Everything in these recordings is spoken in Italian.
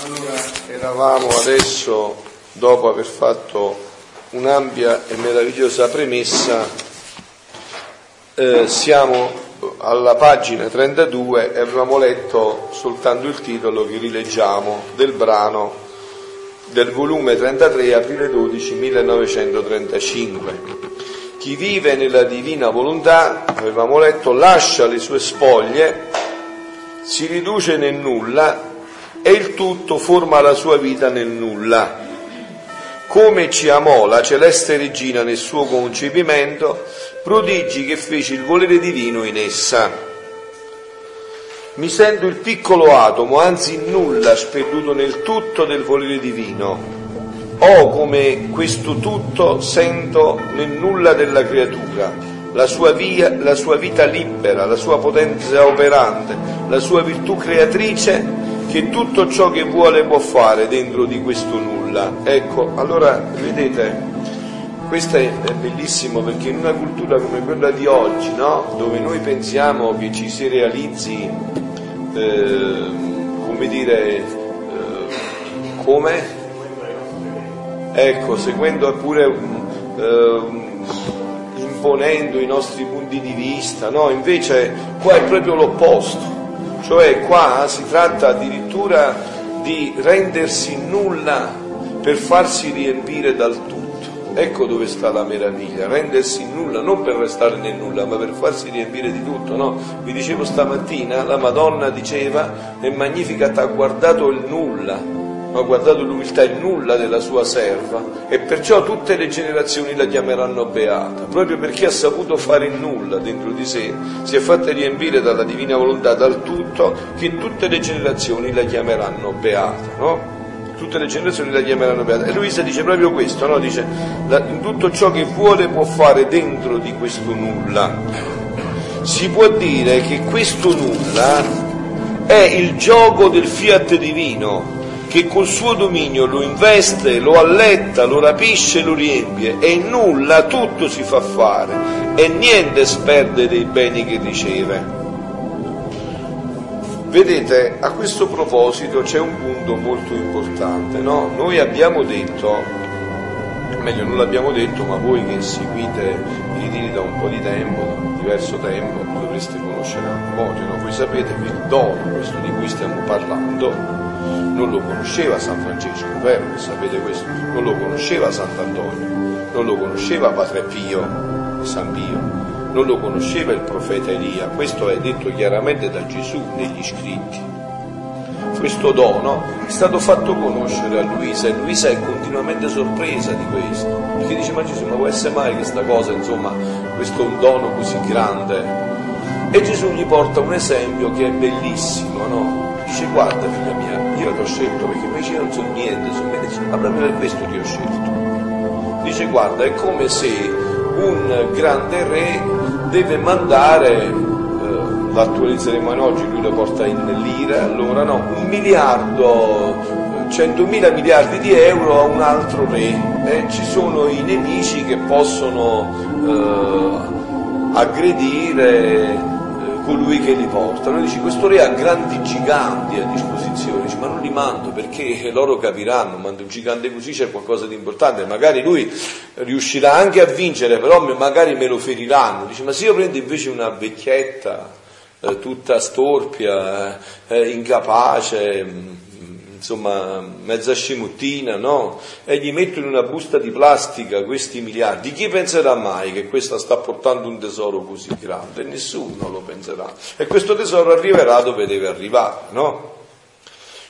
Allora, eravamo adesso, dopo aver fatto un'ampia e meravigliosa premessa, eh, siamo alla pagina 32 e avevamo letto soltanto il titolo che rileggiamo del brano del volume 33, aprile 12, 1935. Chi vive nella divina volontà, avevamo letto, lascia le sue spoglie, si riduce nel nulla e il tutto forma la sua vita nel nulla. Come ci amò la celeste regina nel suo concepimento, prodigi che fece il volere divino in essa. Mi sento il piccolo atomo, anzi il nulla, sperduto nel tutto del volere divino. O come questo tutto sento nel nulla della creatura, la sua, via, la sua vita libera, la sua potenza operante, la sua virtù creatrice che tutto ciò che vuole può fare dentro di questo nulla. Ecco, allora vedete, questo è bellissimo perché in una cultura come quella di oggi, no? dove noi pensiamo che ci si realizzi, eh, come dire, eh, come? Ecco, seguendo pure, eh, imponendo i nostri punti di vista, no? Invece qua è proprio l'opposto cioè qua si tratta addirittura di rendersi nulla per farsi riempire dal tutto. Ecco dove sta la meraviglia, rendersi nulla, non per restare nel nulla, ma per farsi riempire di tutto, no? Vi dicevo stamattina, la Madonna diceva, è magnifica, ti ha guardato il nulla, ha guardato l'umiltà e nulla della sua serva e perciò tutte le generazioni la chiameranno beata, proprio perché ha saputo fare il nulla dentro di sé, si è fatta riempire dalla divina volontà, dal tutto, che tutte le generazioni la chiameranno beata, no? Tutte le generazioni la chiameranno beata. E Luisa dice proprio questo, no? Dice, tutto ciò che vuole può fare dentro di questo nulla. Si può dire che questo nulla è il gioco del fiat divino, che col suo dominio lo investe, lo alletta, lo rapisce, lo riempie e nulla tutto si fa fare e niente sperde dei beni che riceve. Vedete, a questo proposito c'è un punto molto importante, no? Noi abbiamo detto, meglio non l'abbiamo detto, ma voi che seguite i ritiri da un po' di tempo, diverso tempo, dovreste conoscere a memoria, no? Voi sapete che il dono, questo di cui stiamo parlando, non lo conosceva San Francesco, vero che sapete questo? Non lo conosceva Sant'Antonio, non lo conosceva Padre Pio, San Pio, non lo conosceva il profeta Elia, questo è detto chiaramente da Gesù negli scritti. Questo dono è stato fatto conoscere a Luisa e Luisa è continuamente sorpresa di questo, perché dice ma Gesù ma può essere mai questa cosa, insomma, questo dono così grande? E Gesù gli porta un esempio che è bellissimo, no? Dice guarda figlia mia, io ti ho scelto perché invece io non so niente, so niente, ma proprio per questo ti ho scelto. Dice guarda, è come se un grande re deve mandare, eh, l'attualizzeremo oggi, lui lo porta in lire, allora no, un miliardo, centomila miliardi di euro a un altro re. Eh, ci sono i nemici che possono eh, aggredire colui che li porta. Noi dici, questo re ha grandi giganti a disposizione, dici, ma non li mando perché loro capiranno, mando un gigante così c'è qualcosa di importante, magari lui riuscirà anche a vincere, però magari me lo feriranno. Dice, ma se io prendo invece una vecchietta eh, tutta storpia, eh, incapace, mm, insomma, mezza scimuttina, no? E gli metto in una busta di plastica questi miliardi. Chi penserà mai che questa sta portando un tesoro così grande? Nessuno lo penserà. E questo tesoro arriverà dove deve arrivare, no?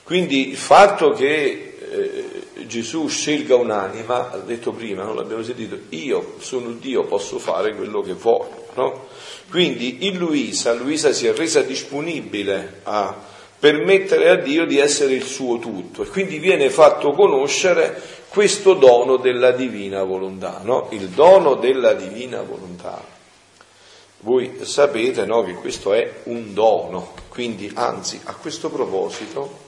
Quindi il fatto che eh, Gesù scelga un'anima, ha detto prima, non l'abbiamo sentito, io sono Dio, posso fare quello che voglio, no? Quindi in Luisa, Luisa si è resa disponibile a permettere a Dio di essere il suo tutto e quindi viene fatto conoscere questo dono della divina volontà, no? il dono della divina volontà. Voi sapete no, che questo è un dono, quindi anzi a questo proposito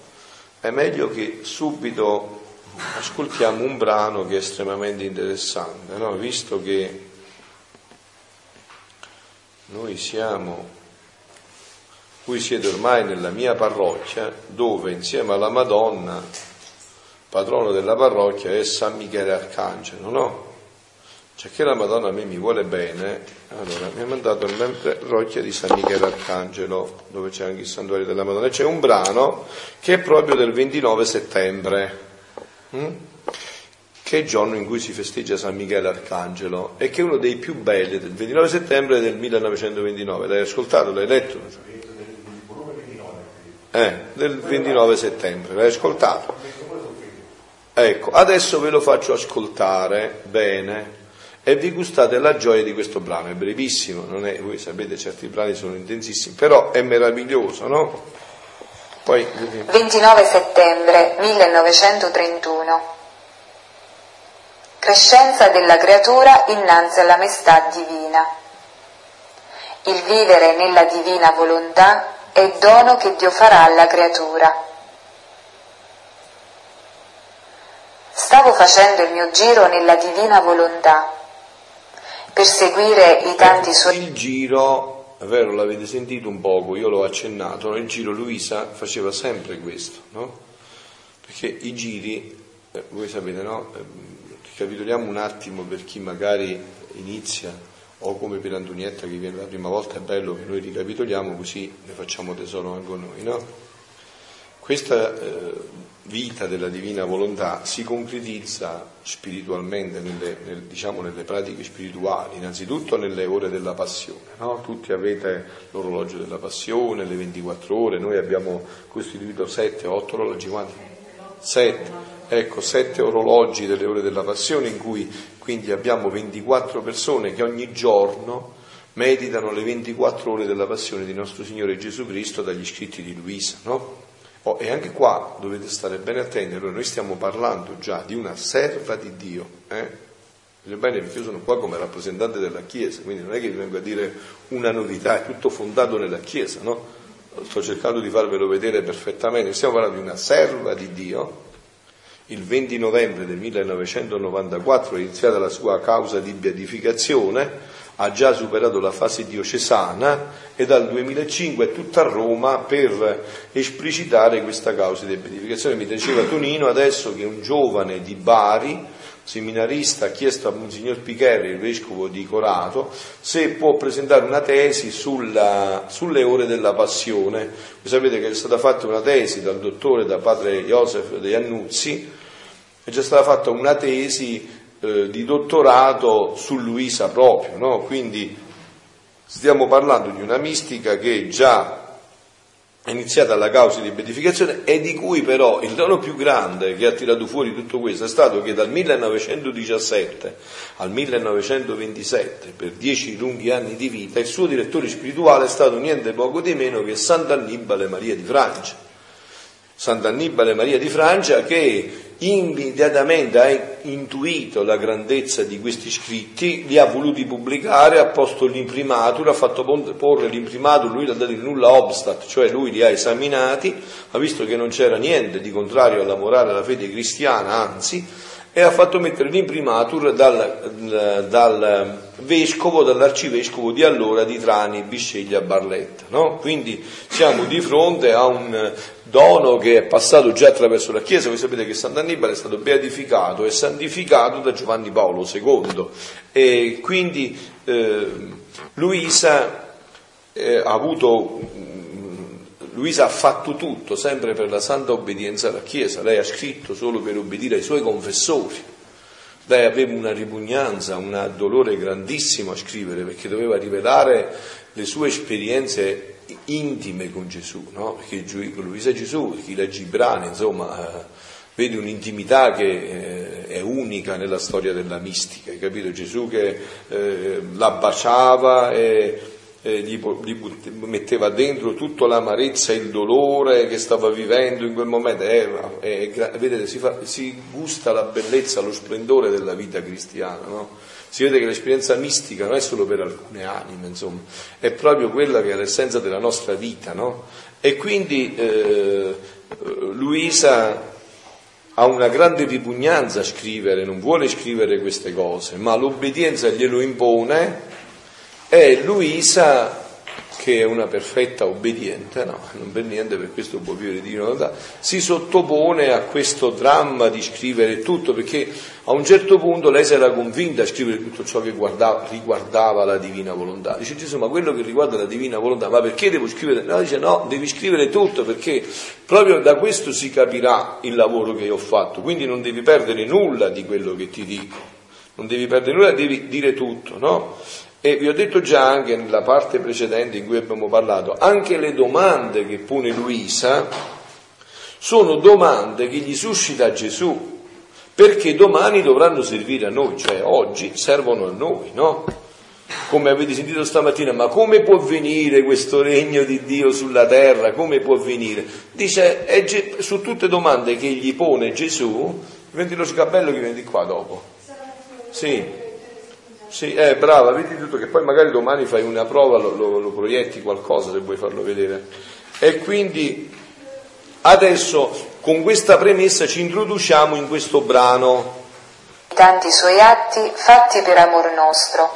è meglio che subito ascoltiamo un brano che è estremamente interessante, no? visto che noi siamo Voi siete ormai nella mia parrocchia dove insieme alla Madonna, patrono della parrocchia è San Michele Arcangelo, no? Cioè che la Madonna a me mi vuole bene, allora mi ha mandato nella parrocchia di San Michele Arcangelo, dove c'è anche il santuario della Madonna. C'è un brano che è proprio del 29 settembre. Hm? che è il giorno in cui si festeggia San Michele Arcangelo e che è uno dei più belli del 29 settembre del 1929. L'hai ascoltato? L'hai letto? Eh, del 29 settembre, l'hai ascoltato? Ecco, adesso ve lo faccio ascoltare bene e vi gustate la gioia di questo brano, è brevissimo, non è, voi sapete certi brani sono intensissimi, però è meraviglioso, no? Poi, 29 settembre 1931 crescenza della creatura innanzi alla maestà divina. Il vivere nella divina volontà è dono che Dio farà alla creatura. Stavo facendo il mio giro nella divina volontà per seguire i tanti suoi... Il giro, è vero, l'avete sentito un poco, io l'ho accennato, il giro Luisa faceva sempre questo, no? Perché i giri, eh, voi sapete, no? Ricapitoliamo un attimo per chi magari inizia o come per Antonietta che viene la prima volta, è bello che noi ricapitoliamo così ne facciamo tesoro anche noi, no? Questa eh, vita della divina volontà si concretizza spiritualmente, nelle, nel, diciamo nelle pratiche spirituali, innanzitutto nelle ore della passione. No? Tutti avete l'orologio della passione, le 24 ore, noi abbiamo costituito 7, 8 orologi, quanti? 7 ecco, sette orologi delle ore della passione in cui quindi abbiamo 24 persone che ogni giorno meditano le 24 ore della passione di nostro Signore Gesù Cristo dagli scritti di Luisa, no? Oh, e anche qua dovete stare bene attenti, allora noi stiamo parlando già di una serva di Dio, eh? bene perché io sono qua come rappresentante della Chiesa, quindi non è che vi vengo a dire una novità, è tutto fondato nella Chiesa, no? Sto cercando di farvelo vedere perfettamente, stiamo parlando di una serva di Dio il 20 novembre del 1994 è iniziata la sua causa di beatificazione, ha già superato la fase diocesana e dal 2005 è tutta a Roma per esplicitare questa causa di beatificazione. Mi diceva Tonino adesso che un giovane di Bari, seminarista, ha chiesto a Monsignor Picherri, il vescovo di Corato, se può presentare una tesi sulla, sulle ore della passione. Voi sapete che è stata fatta una tesi dal dottore, da padre Joseph De Annuzzi, è già stata fatta una tesi eh, di dottorato su Luisa proprio, no? quindi stiamo parlando di una mistica che già è iniziata alla causa di beatificazione e di cui però il dono più grande che ha tirato fuori tutto questo è stato che dal 1917 al 1927, per dieci lunghi anni di vita, il suo direttore spirituale è stato niente poco di meno che Sant'Annibale Maria di Francia. Sant'Annibale Maria di Francia che immediatamente ha intuito la grandezza di questi scritti, li ha voluti pubblicare, ha posto l'imprimatur, ha fatto porre l'imprimatur, lui l'ha dato in nulla obstat, cioè lui li ha esaminati, ha visto che non c'era niente di contrario alla morale e alla fede cristiana, anzi, e ha fatto mettere l'imprimatur dal, dal vescovo, dall'arcivescovo di allora di Trani Bisceglia Barletta. No? Quindi siamo di fronte a un dono che è passato già attraverso la Chiesa. Voi sapete che Sant'Annibale è stato beatificato e santificato da Giovanni Paolo II e quindi eh, Luisa eh, ha avuto Luisa ha fatto tutto sempre per la santa obbedienza alla Chiesa, lei ha scritto solo per obbedire ai suoi confessori, lei aveva una ripugnanza, un dolore grandissimo a scrivere perché doveva rivelare le sue esperienze intime con Gesù, no? perché Luisa Gesù, chi legge i brani, insomma, eh, vede un'intimità che eh, è unica nella storia della mistica, capito? Gesù che eh, la baciava e eh, gli, gli, metteva dentro tutta l'amarezza e il dolore che stava vivendo in quel momento. Eh, eh, vedete, si, fa, si, gusta la bellezza, lo splendore della vita cristiana. No? Si vede che l'esperienza mistica non è solo per alcune anime, insomma, è proprio quella che è l'essenza della nostra vita. No? E quindi eh, Luisa ha una grande ripugnanza a scrivere, non vuole scrivere queste cose, ma l'obbedienza glielo impone e Luisa che è una perfetta obbediente, no, non per niente per questo può vivere di volontà, si sottopone a questo dramma di scrivere tutto, perché a un certo punto lei si era convinta a scrivere tutto ciò che guardava, riguardava la divina volontà. Dice Gesù, ma quello che riguarda la divina volontà, ma perché devo scrivere? No, dice no, devi scrivere tutto, perché proprio da questo si capirà il lavoro che io ho fatto, quindi non devi perdere nulla di quello che ti dico non devi perdere nulla, devi dire tutto, no? E vi ho detto già anche nella parte precedente in cui abbiamo parlato, anche le domande che pone Luisa sono domande che gli suscita Gesù, perché domani dovranno servire a noi, cioè oggi servono a noi, no? Come avete sentito stamattina, ma come può venire questo regno di Dio sulla terra? Come può venire? Dice, è, su tutte domande che gli pone Gesù, vendi lo scabello che viene di qua dopo. Sì, sì, eh, brava, vedi tutto che poi magari domani fai una prova, lo, lo, lo proietti qualcosa se vuoi farlo vedere. E quindi adesso con questa premessa ci introduciamo in questo brano. Tanti suoi atti fatti per amor nostro.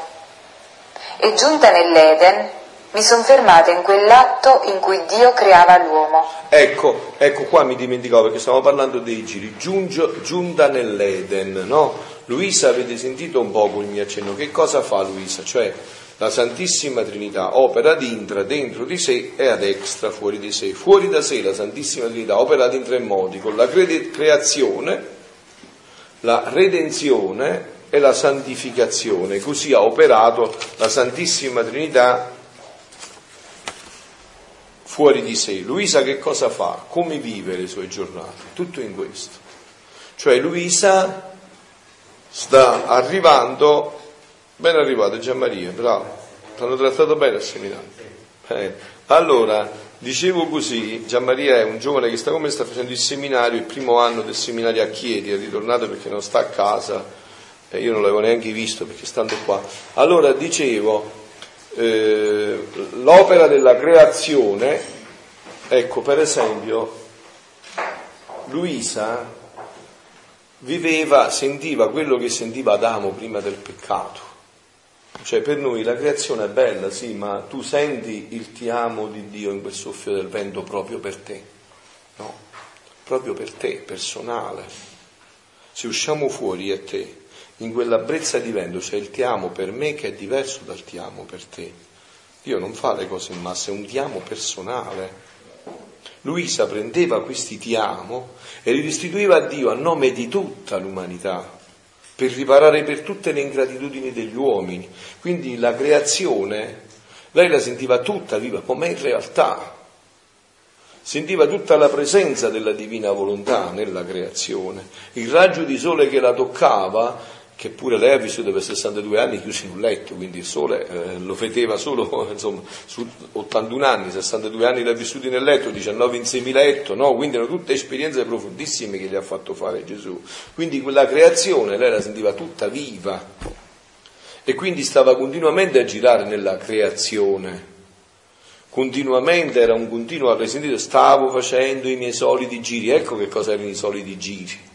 E giunta nell'Eden, mi sono fermata in quell'atto in cui Dio creava l'uomo. Ecco, ecco qua mi dimenticavo perché stavamo parlando dei giri. Giungio, giunta nell'Eden, no? Luisa avete sentito un po' il mio accenno, che cosa fa Luisa? Cioè la Santissima Trinità opera ad intra dentro di sé e ad extra fuori di sé. Fuori da sé la Santissima Trinità opera in tre modi, con la creazione, la redenzione e la santificazione. Così ha operato la Santissima Trinità fuori di sé. Luisa che cosa fa? Come vive le sue giornate? Tutto in questo. Cioè Luisa sta arrivando, ben arrivato Gianmaria, bravo, ti hanno trattato bene al seminario. Eh. Allora, dicevo così, Gianmaria è un giovane che sta come sta facendo il seminario, il primo anno del seminario a Chieti, è ritornato perché non sta a casa, e io non l'avevo neanche visto perché stando qua. Allora, dicevo, eh, l'opera della creazione, ecco per esempio, Luisa viveva, sentiva quello che sentiva Adamo prima del peccato. Cioè per noi la creazione è bella, sì, ma tu senti il ti amo di Dio in quel soffio del vento proprio per te, no? Proprio per te, personale. Se usciamo fuori a te, in quella brezza di vento c'è il ti amo per me che è diverso dal ti amo per te. Dio non fa le cose in massa, è un ti amo personale. Luisa prendeva questi ti amo e li restituiva a Dio a nome di tutta l'umanità, per riparare per tutte le ingratitudini degli uomini. Quindi la creazione, lei la sentiva tutta viva, com'è in realtà. Sentiva tutta la presenza della divina volontà nella creazione. Il raggio di sole che la toccava che pure lei ha vissuto per 62 anni chiuso in un letto, quindi il sole eh, lo feteva solo insomma, su 81 anni, 62 anni l'ha vissuto nel letto, 19 in semiletto, no? quindi erano tutte esperienze profondissime che gli ha fatto fare Gesù. Quindi quella creazione lei la sentiva tutta viva e quindi stava continuamente a girare nella creazione. Continuamente era un continuo, sentito, stavo facendo i miei soliti giri, ecco che cosa erano i soliti giri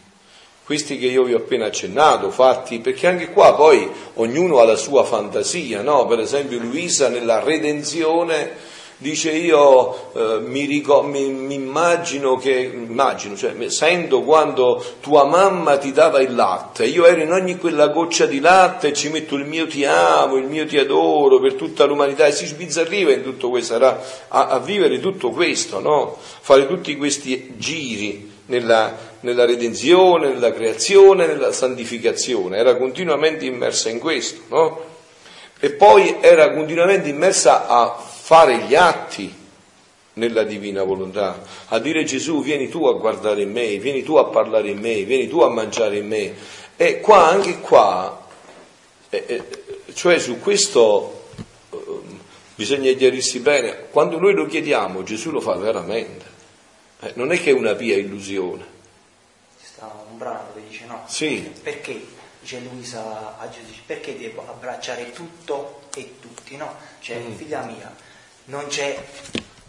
questi che io vi ho appena accennato, fatti, perché anche qua poi ognuno ha la sua fantasia, no? Per esempio Luisa nella redenzione dice io eh, mi, ricor- mi, mi, immagino che, immagino, cioè sento quando tua mamma ti dava il latte, io ero in ogni quella goccia di latte e ci metto il mio ti amo, il mio ti adoro per tutta l'umanità e si sbizzarriva in tutto questo, a, a vivere tutto questo, no? Fare tutti questi giri nella, nella redenzione, nella creazione, nella santificazione, era continuamente immersa in questo, no? E poi era continuamente immersa a fare gli atti nella divina volontà, a dire Gesù vieni tu a guardare in me, vieni tu a parlare in me, vieni tu a mangiare in me. E qua, anche qua, cioè su questo eh, bisogna chiarirsi bene, quando noi lo chiediamo Gesù lo fa veramente. Eh, non è che è una pia illusione. Brano dove dice no. Sì. Perché, dice Luisa a Gesù, perché devo abbracciare tutto e tutti, no? Cioè, mm. figlia mia, non c'è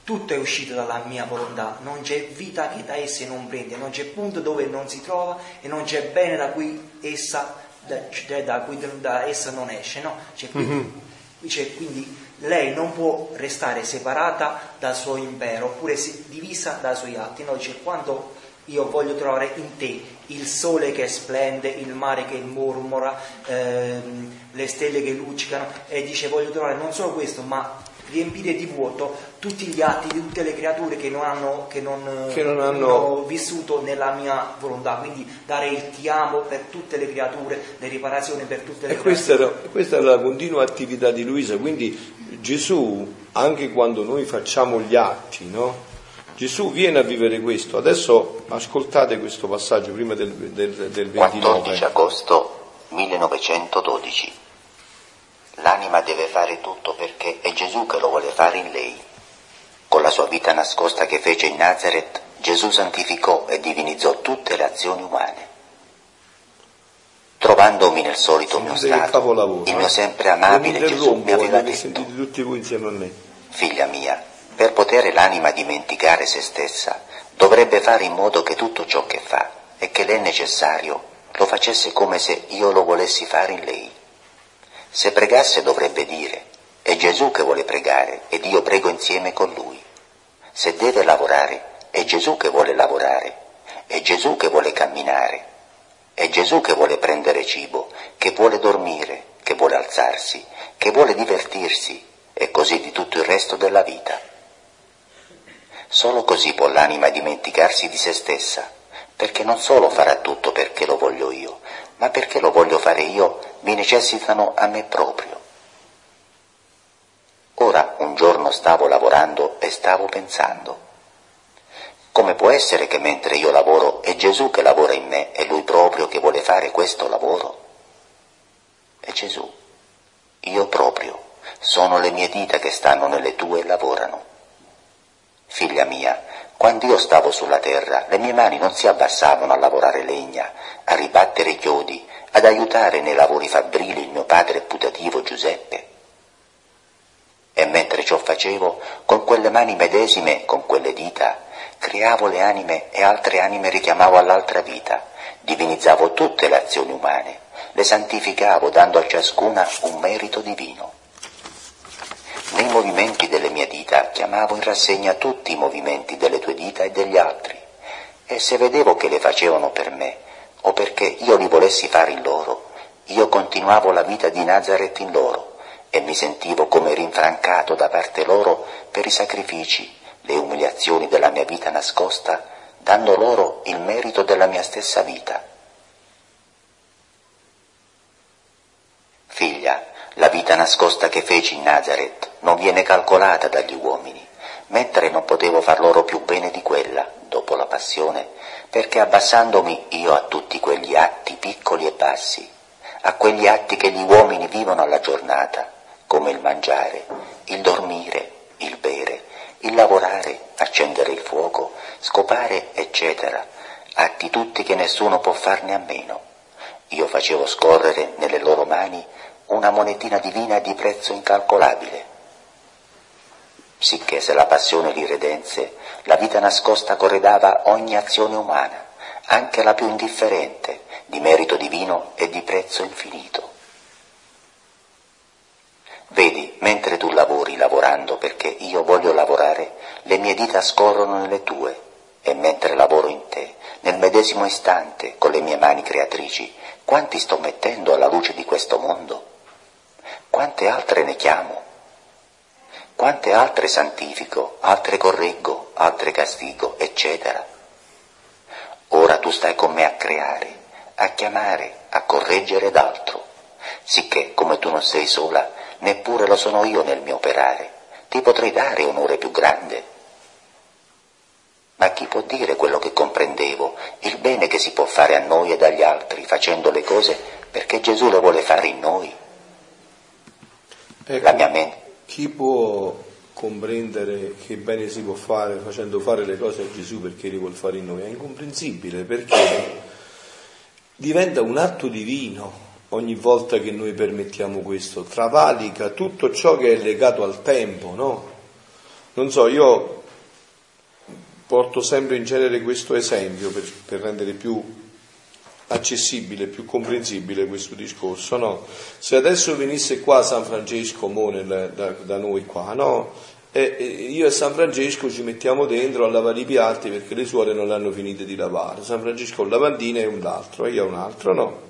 tutto è uscito dalla mia volontà, non c'è vita che da essa non prende, non c'è punto dove non si trova e non c'è bene da cui essa, da, da cui da essa non esce, no? Cioè, quindi, mm-hmm. cioè, quindi lei non può restare separata dal suo impero oppure divisa dai suoi atti. No, dice quando io voglio trovare in te il sole che splende, il mare che mormora, ehm, le stelle che luccicano e dice voglio trovare non solo questo ma riempire di vuoto tutti gli atti di tutte le creature che non hanno, che non, che non hanno... vissuto nella mia volontà, quindi dare il ti amo per tutte le creature, le riparazioni per tutte le e questa era, questa è la continua attività di Luisa, quindi Gesù, anche quando noi facciamo gli atti, no? Gesù viene a vivere questo. Adesso ascoltate questo passaggio prima del, del, del 29. 14 agosto 1912. L'anima deve fare tutto perché è Gesù che lo vuole fare in lei. Con la sua vita nascosta che fece in Nazareth, Gesù santificò e divinizzò tutte le azioni umane. Trovandomi nel solito mio stato, il mio sempre amabile Gesù mi aveva detto, figlia mia, per poter l'anima dimenticare se stessa, dovrebbe fare in modo che tutto ciò che fa e che le è necessario lo facesse come se io lo volessi fare in lei. Se pregasse dovrebbe dire, è Gesù che vuole pregare ed io prego insieme con lui. Se deve lavorare, è Gesù che vuole lavorare, è Gesù che vuole camminare, è Gesù che vuole prendere cibo, che vuole dormire, che vuole alzarsi, che vuole divertirsi e così di tutto il resto della vita. Solo così può l'anima dimenticarsi di se stessa, perché non solo farà tutto perché lo voglio io, ma perché lo voglio fare io mi necessitano a me proprio. Ora un giorno stavo lavorando e stavo pensando, come può essere che mentre io lavoro è Gesù che lavora in me e lui proprio che vuole fare questo lavoro? È Gesù, io proprio, sono le mie dita che stanno nelle tue e lavorano. Figlia mia, quando io stavo sulla terra, le mie mani non si abbassavano a lavorare legna, a ribattere chiodi, ad aiutare nei lavori fabbrili il mio padre putativo Giuseppe. E mentre ciò facevo, con quelle mani medesime, con quelle dita, creavo le anime e altre anime richiamavo all'altra vita, divinizzavo tutte le azioni umane, le santificavo dando a ciascuna un merito divino. Nei movimenti delle mie dita chiamavo in rassegna tutti i movimenti delle tue dita e degli altri, e se vedevo che le facevano per me, o perché io li volessi fare in loro, io continuavo la vita di Nazareth in loro, e mi sentivo come rinfrancato da parte loro per i sacrifici, le umiliazioni della mia vita nascosta, dando loro il merito della mia stessa vita. Figlia, la vita nascosta che feci in Nazareth non viene calcolata dagli uomini, mentre non potevo far loro più bene di quella, dopo la passione, perché abbassandomi io a tutti quegli atti piccoli e bassi, a quegli atti che gli uomini vivono alla giornata, come il mangiare, il dormire, il bere, il lavorare, accendere il fuoco, scopare, eccetera, atti tutti che nessuno può farne a meno. Io facevo scorrere nelle loro mani una monetina divina di prezzo incalcolabile. Sicché se la passione li redense, la vita nascosta corredava ogni azione umana, anche la più indifferente, di merito divino e di prezzo infinito. Vedi, mentre tu lavori lavorando perché io voglio lavorare, le mie dita scorrono nelle tue, e mentre lavoro in te, nel medesimo istante, con le mie mani creatrici, quanti sto mettendo alla luce di questo mondo? quante altre ne chiamo? Quante altre santifico, altre correggo, altre castigo, eccetera? Ora tu stai con me a creare, a chiamare, a correggere d'altro, sicché come tu non sei sola, neppure lo sono io nel mio operare, ti potrei dare onore più grande. Ma chi può dire quello che comprendevo, il bene che si può fare a noi e agli altri, facendo le cose perché Gesù le vuole fare in noi? Ecco, la mia mente. Chi può comprendere che bene si può fare facendo fare le cose a Gesù perché li vuole fare in noi? È incomprensibile perché diventa un atto divino ogni volta che noi permettiamo questo, travalica tutto ciò che è legato al tempo, no? Non so, io porto sempre in genere questo esempio per, per rendere più accessibile, più comprensibile questo discorso, no? Se adesso venisse qua San Francesco nel, da, da, noi qua, no? E, e io e San Francesco ci mettiamo dentro a lavare i piatti perché le suore non l'hanno finito di lavare. San Francesco ha un lavandino e un altro, e io un altro, no?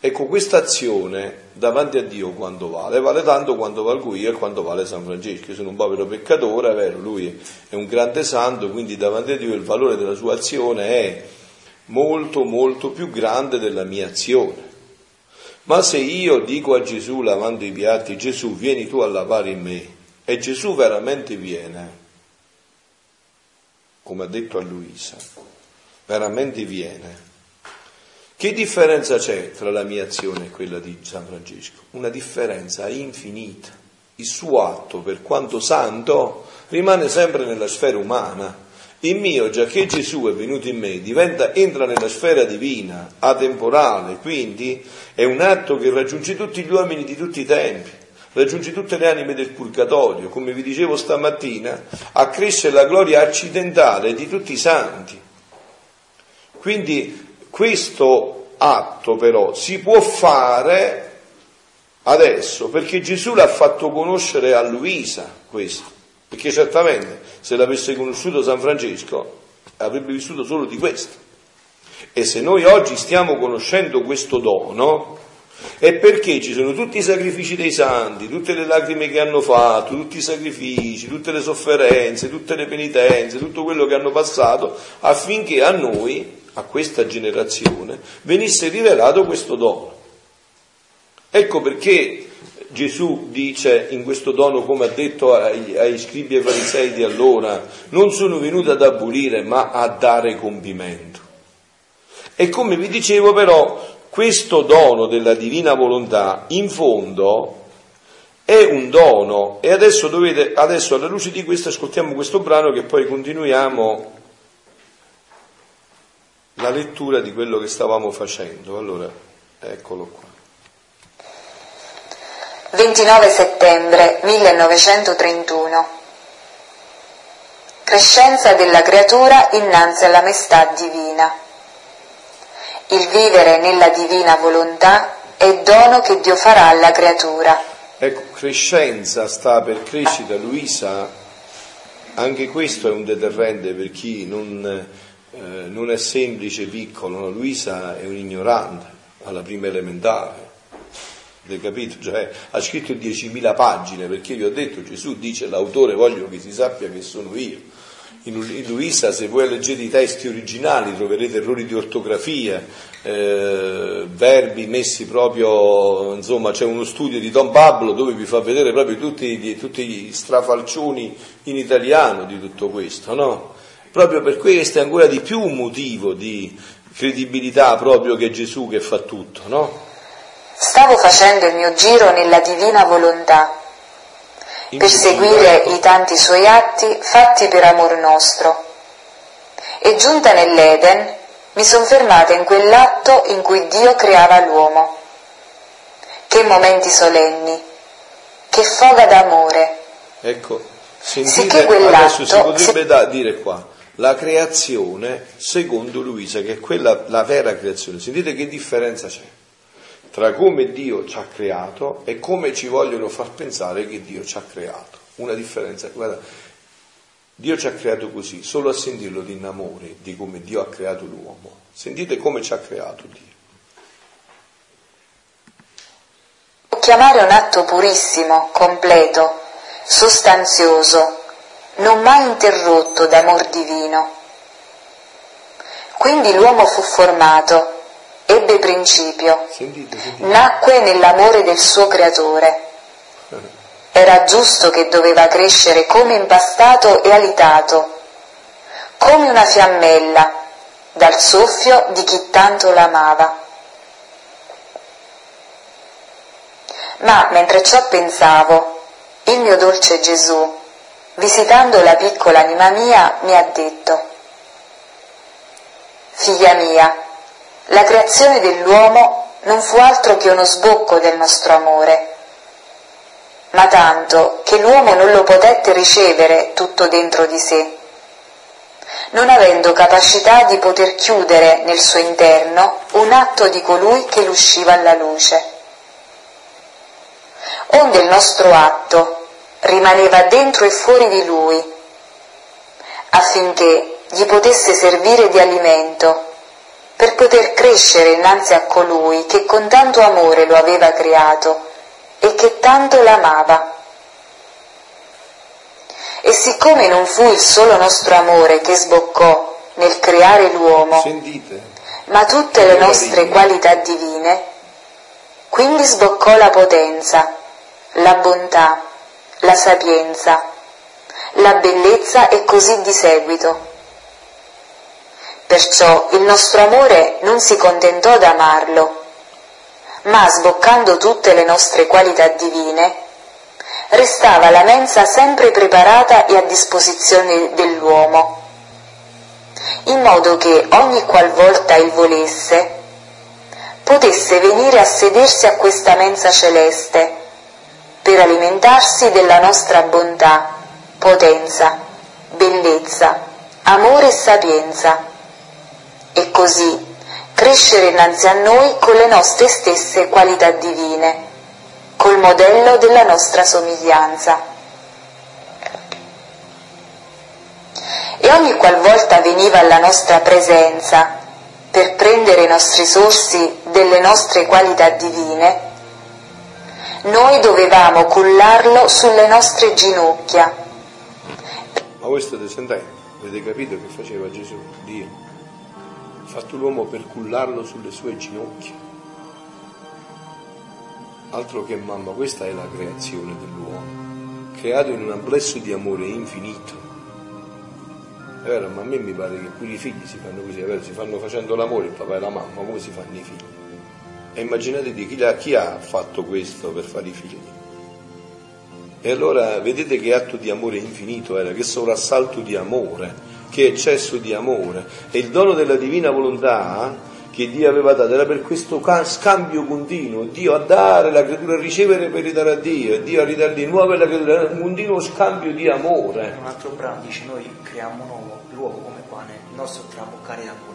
Ecco, questa azione davanti a Dio quando vale? Vale tanto quanto valgo io e quanto vale San Francesco. Io sono un povero peccatore, è vero, lui è un grande santo, quindi davanti a Dio il valore della sua azione è molto molto più grande della mia azione. Ma se io dico a Gesù lavando i piatti, Gesù vieni tu a lavare in me, e Gesù veramente viene, come ha detto a Luisa, veramente viene, che differenza c'è tra la mia azione e quella di San Francesco? Una differenza infinita. Il suo atto, per quanto santo, rimane sempre nella sfera umana il mio, già che Gesù è venuto in me, diventa, entra nella sfera divina, atemporale, quindi è un atto che raggiunge tutti gli uomini di tutti i tempi, raggiunge tutte le anime del purgatorio, come vi dicevo stamattina, accresce la gloria accidentale di tutti i santi. Quindi questo atto però si può fare adesso, perché Gesù l'ha fatto conoscere a Luisa questo. Perché certamente se l'avesse conosciuto San Francesco avrebbe vissuto solo di questo. E se noi oggi stiamo conoscendo questo dono, è perché ci sono tutti i sacrifici dei santi, tutte le lacrime che hanno fatto, tutti i sacrifici, tutte le sofferenze, tutte le penitenze, tutto quello che hanno passato, affinché a noi, a questa generazione, venisse rivelato questo dono. Ecco perché Gesù dice in questo dono, come ha detto ai, ai scribi e farisei di allora, non sono venuto ad abolire ma a dare compimento. E come vi dicevo però, questo dono della divina volontà, in fondo, è un dono. E adesso dovete, adesso alla luce di questo ascoltiamo questo brano che poi continuiamo la lettura di quello che stavamo facendo. Allora, eccolo qua. 29 settembre 1931 Crescenza della creatura innanzi alla maestà divina. Il vivere nella divina volontà è dono che Dio farà alla creatura. Ecco, crescenza sta per crescita, Luisa, anche questo è un deterrente per chi non, eh, non è semplice, piccolo, no? Luisa è un ignorante alla prima elementare Avete capito? Cioè, ha scritto 10.000 pagine perché vi ho detto Gesù dice l'autore voglio che si sappia che sono io. In Luisa, se voi leggete i testi originali, troverete errori di ortografia, eh, verbi messi proprio, insomma, c'è uno studio di Don Pablo dove vi fa vedere proprio tutti, tutti gli strafalcioni in italiano di tutto questo, no? Proprio per questo è ancora di più un motivo di credibilità proprio che Gesù che fa tutto, no? Stavo facendo il mio giro nella divina volontà, per seguire i tanti suoi atti fatti per amor nostro. E giunta nell'Eden, mi sono fermata in quell'atto in cui Dio creava l'uomo. Che momenti solenni, che foga d'amore. Ecco, sentite, adesso si potrebbe si... Da, dire qua, la creazione secondo Luisa, che è quella, la vera creazione. Sentite che differenza c'è tra come Dio ci ha creato e come ci vogliono far pensare che Dio ci ha creato. Una differenza, guarda, Dio ci ha creato così, solo a sentirlo di innamore di come Dio ha creato l'uomo. Sentite come ci ha creato Dio. Chiamare un atto purissimo, completo, sostanzioso, non mai interrotto d'amor divino. Quindi l'uomo fu formato ebbe principio, nacque nell'amore del suo creatore. Era giusto che doveva crescere come impastato e alitato, come una fiammella dal soffio di chi tanto l'amava. Ma mentre ciò pensavo, il mio dolce Gesù, visitando la piccola anima mia, mi ha detto, Figlia mia, la creazione dell'uomo non fu altro che uno sbocco del nostro amore, ma tanto che l'uomo non lo potette ricevere tutto dentro di sé. non avendo capacità di poter chiudere nel suo interno un atto di colui che l'usciva alla luce. Onde il nostro atto rimaneva dentro e fuori di lui, affinché gli potesse servire di alimento per poter crescere innanzi a colui che con tanto amore lo aveva creato e che tanto l'amava. E siccome non fu il solo nostro amore che sboccò nel creare l'uomo, Sentite. ma tutte le nostre qualità divine, quindi sboccò la potenza, la bontà, la sapienza, la bellezza e così di seguito. Perciò il nostro amore non si contentò d'amarlo, ma sboccando tutte le nostre qualità divine, restava la mensa sempre preparata e a disposizione dell'uomo, in modo che ogni qualvolta il volesse, potesse venire a sedersi a questa mensa celeste per alimentarsi della nostra bontà, potenza, bellezza, amore e sapienza, e così crescere innanzi a noi con le nostre stesse qualità divine, col modello della nostra somiglianza. E ogni qualvolta veniva alla nostra presenza per prendere i nostri sorsi delle nostre qualità divine, noi dovevamo cullarlo sulle nostre ginocchia. Ma voi state sentendo? Avete capito che faceva Gesù, Dio? Fatto l'uomo per cullarlo sulle sue ginocchia. Altro che mamma, questa è la creazione dell'uomo, creato in un amplesso di amore infinito. È vero, ma a me mi pare che pure i figli si fanno così, è vero, si fanno facendo l'amore il papà e la mamma, come si fanno i figli? E immaginatevi chi, la- chi ha fatto questo per fare i figli. E allora vedete che atto di amore infinito era, che sovrassalto di amore, che eccesso di amore. E il dono della divina volontà che Dio aveva dato era per questo ca- scambio continuo, Dio a dare, la creatura a ricevere per ridare a Dio, e Dio a ridare di nuovo alla creatura, un continuo scambio di amore. Un altro brano dice noi creiamo un uomo, l'uomo come qua nel nostro traboccare d'amore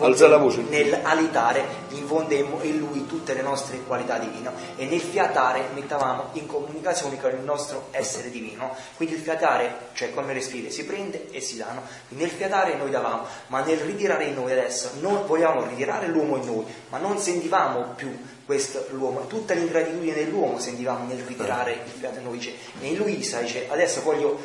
Alza la voce. nel alitare infondemmo in lui tutte le nostre qualità divine e nel fiatare mettavamo in comunicazione con il nostro essere divino. Quindi il fiatare, cioè come respire, si prende e si dà. no? Quindi nel fiatare noi davamo, ma nel ritirare in noi adesso, non vogliamo ritirare l'uomo in noi, ma non sentivamo più questo l'uomo, tutta l'ingratitudine dell'uomo sentivamo nel ritirare il fiato in noi. Dice, e in Luisa dice, adesso voglio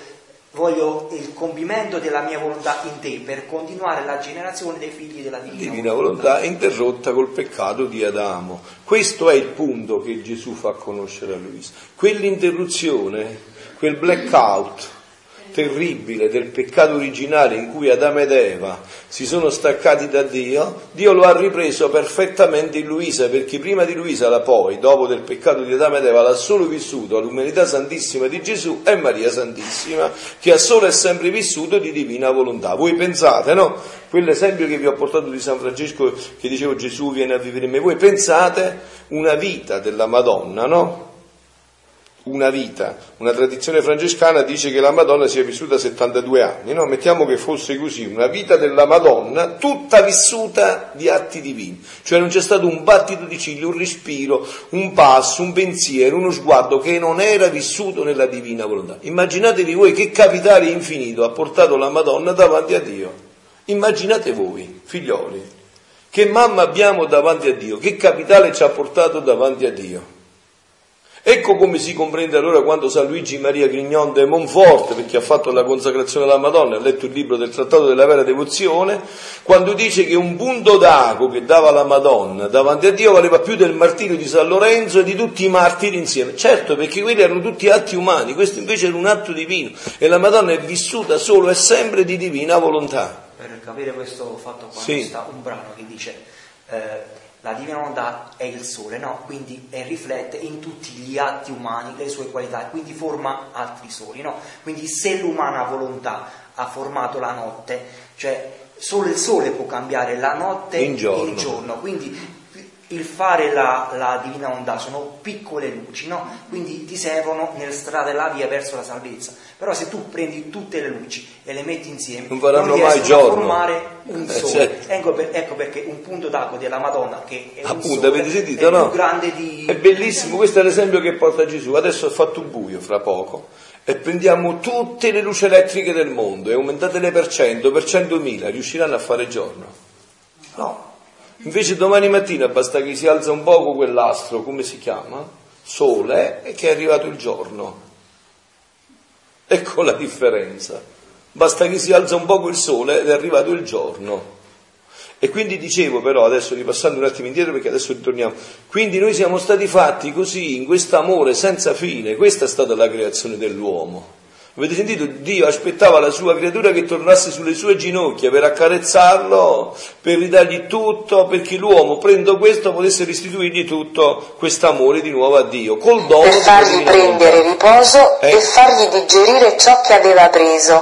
voglio il compimento della mia volontà in te per continuare la generazione dei figli della divina, Divina volontà interrotta col peccato di Adamo. Questo è il punto che Gesù fa conoscere a Luisa. Quell'interruzione, quel blackout terribile del peccato originale in cui Adamo ed Eva si sono staccati da Dio, Dio lo ha ripreso perfettamente in Luisa, perché prima di Luisa la poi, dopo del peccato di Adamo ed Eva, l'ha solo vissuto l'umanità santissima di Gesù e Maria Santissima, che ha solo e sempre vissuto di divina volontà. Voi pensate, no? Quell'esempio che vi ho portato di San Francesco, che dicevo Gesù viene a vivere in me, voi pensate una vita della Madonna, no? Una vita. Una tradizione francescana dice che la Madonna sia vissuta 72 anni, no? Mettiamo che fosse così, una vita della Madonna tutta vissuta di atti divini. Cioè non c'è stato un battito di ciglio, un respiro, un passo, un pensiero, uno sguardo che non era vissuto nella divina volontà. Immaginatevi voi che capitale infinito ha portato la Madonna davanti a Dio. Immaginate voi, figlioli, che mamma abbiamo davanti a Dio, che capitale ci ha portato davanti a Dio. Ecco come si comprende allora quando San Luigi Maria Grignon de Montfort, perché ha fatto la consacrazione alla Madonna, ha letto il libro del Trattato della vera devozione, quando dice che un punto d'ago che dava la Madonna davanti a Dio valeva più del martirio di San Lorenzo e di tutti i martiri insieme. Certo, perché quelli erano tutti atti umani, questo invece era un atto divino e la Madonna è vissuta solo e sempre di divina volontà. Per capire questo fatto qua Sì. sta un brano che dice eh, la divina volontà è il sole, no? Quindi e riflette in tutti gli atti umani le sue qualità, quindi forma altri soli, no? Quindi se l'umana volontà ha formato la notte, cioè solo il sole può cambiare la notte In giorno. quindi il fare la, la divina volontà sono piccole luci, no? quindi ti servono nel strada della via verso la salvezza. Però se tu prendi tutte le luci e le metti insieme, non faranno non mai giorno. a formare un eh, sole. Certo. Ecco, per, ecco, perché un punto d'acqua della Madonna che è Appunto, avete sentito, è no? più grande di... È bellissimo, questo è l'esempio che porta Gesù. Adesso ha fatto buio fra poco e prendiamo tutte le luci elettriche del mondo e aumentatele per 100, per 100.000, riusciranno a fare giorno? No. Invece domani mattina basta che si alza un poco quell'astro, come si chiama? Sole, e che è arrivato il giorno. Ecco la differenza. Basta che si alza un poco il sole ed è arrivato il giorno. E quindi dicevo però, adesso ripassando un attimo indietro perché adesso ritorniamo, quindi noi siamo stati fatti così, in questo amore senza fine, questa è stata la creazione dell'uomo. Avete sentito? Dio aspettava la sua creatura che tornasse sulle sue ginocchia per accarezzarlo, per ridargli tutto, perché l'uomo, prendo questo, potesse restituirgli tutto quest'amore di nuovo a Dio, col dono per fargli prendere riposo eh? e fargli digerire ciò che aveva preso,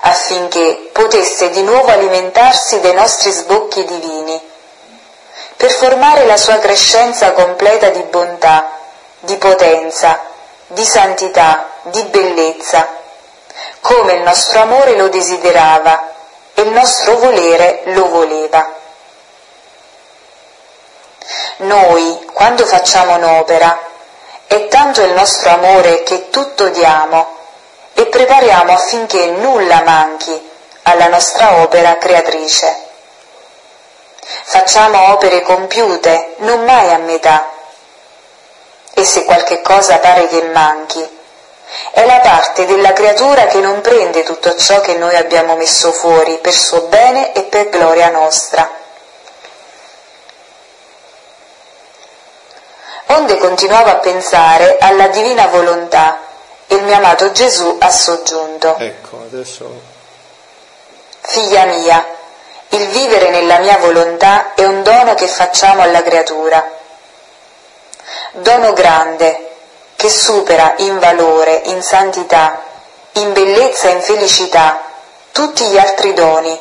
affinché potesse di nuovo alimentarsi dei nostri sbocchi divini, per formare la sua crescenza completa di bontà, di potenza, di santità, di bellezza, come il nostro amore lo desiderava e il nostro volere lo voleva. Noi, quando facciamo un'opera, è tanto il nostro amore che tutto diamo e prepariamo affinché nulla manchi alla nostra opera creatrice. Facciamo opere compiute, non mai a metà, e se qualche cosa pare che manchi, è la parte della creatura che non prende tutto ciò che noi abbiamo messo fuori per suo bene e per gloria nostra. Onde continuavo a pensare alla divina volontà e il mio amato Gesù ha soggiunto. Ecco, adesso... Figlia mia, il vivere nella mia volontà è un dono che facciamo alla creatura dono grande che supera in valore, in santità, in bellezza e in felicità tutti gli altri doni,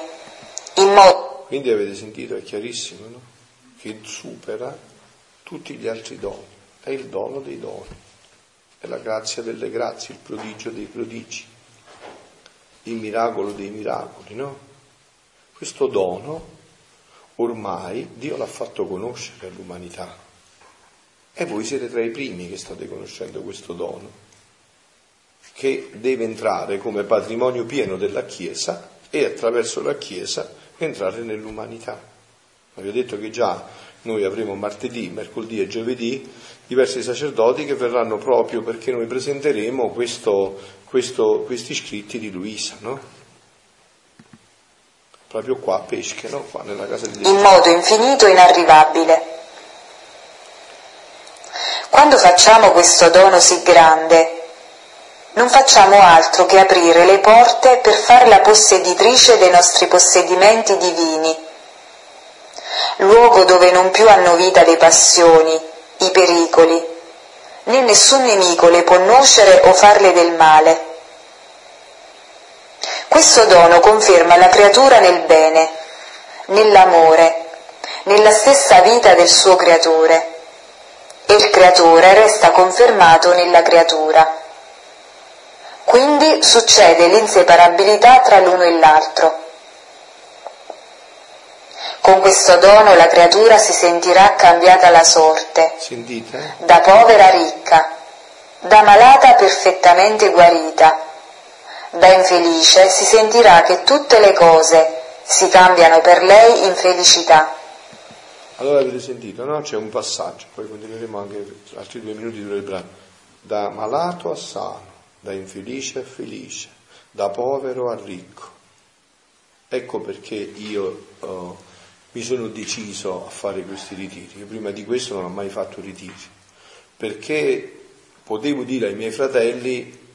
modo... Quindi avete sentito, è chiarissimo, no? Che supera tutti gli altri doni, è il dono dei doni, è la grazia delle grazie, il prodigio dei prodigi, il miracolo dei miracoli, no? Questo dono ormai Dio l'ha fatto conoscere all'umanità e voi siete tra i primi che state conoscendo questo dono, che deve entrare come patrimonio pieno della Chiesa e attraverso la Chiesa entrare nell'umanità. Vi ho detto che già noi avremo martedì, mercoledì e giovedì diversi sacerdoti che verranno proprio perché noi presenteremo questo, questo, questi scritti di Luisa, no? Proprio qua a Pesche, no? Qua nella casa di Dio. In modo infinito e inarrivabile quando facciamo questo dono sì grande, non facciamo altro che aprire le porte per fare la posseditrice dei nostri possedimenti divini, luogo dove non più hanno vita le passioni, i pericoli, né nessun nemico le può nuocere o farle del male. Questo dono conferma la creatura nel bene, nell'amore, nella stessa vita del suo creatore e il creatore resta confermato nella creatura. Quindi succede l'inseparabilità tra l'uno e l'altro. Con questo dono la creatura si sentirà cambiata la sorte, Sentite? da povera ricca, da malata perfettamente guarita, da infelice si sentirà che tutte le cose si cambiano per lei in felicità. Allora avete sentito, no? C'è un passaggio, poi continueremo anche altri due minuti di il brano. Da malato a sano, da infelice a felice, da povero a ricco. Ecco perché io oh, mi sono deciso a fare questi ritiri. Io prima di questo non ho mai fatto ritiri, perché potevo dire ai miei fratelli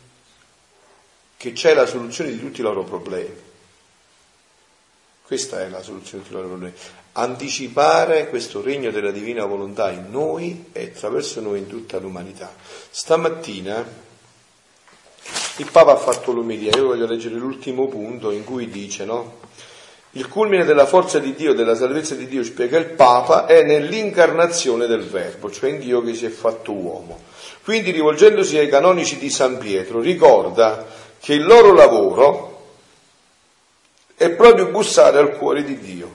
che c'è la soluzione di tutti i loro problemi. Questa è la soluzione loro problemi anticipare questo regno della divina volontà in noi e attraverso noi in tutta l'umanità. Stamattina il Papa ha fatto l'omelia, io voglio leggere l'ultimo punto in cui dice, no? Il culmine della forza di Dio, della salvezza di Dio, spiega il Papa, è nell'incarnazione del Verbo, cioè in Dio che si è fatto uomo. Quindi rivolgendosi ai canonici di San Pietro, ricorda che il loro lavoro è proprio bussare al cuore di Dio,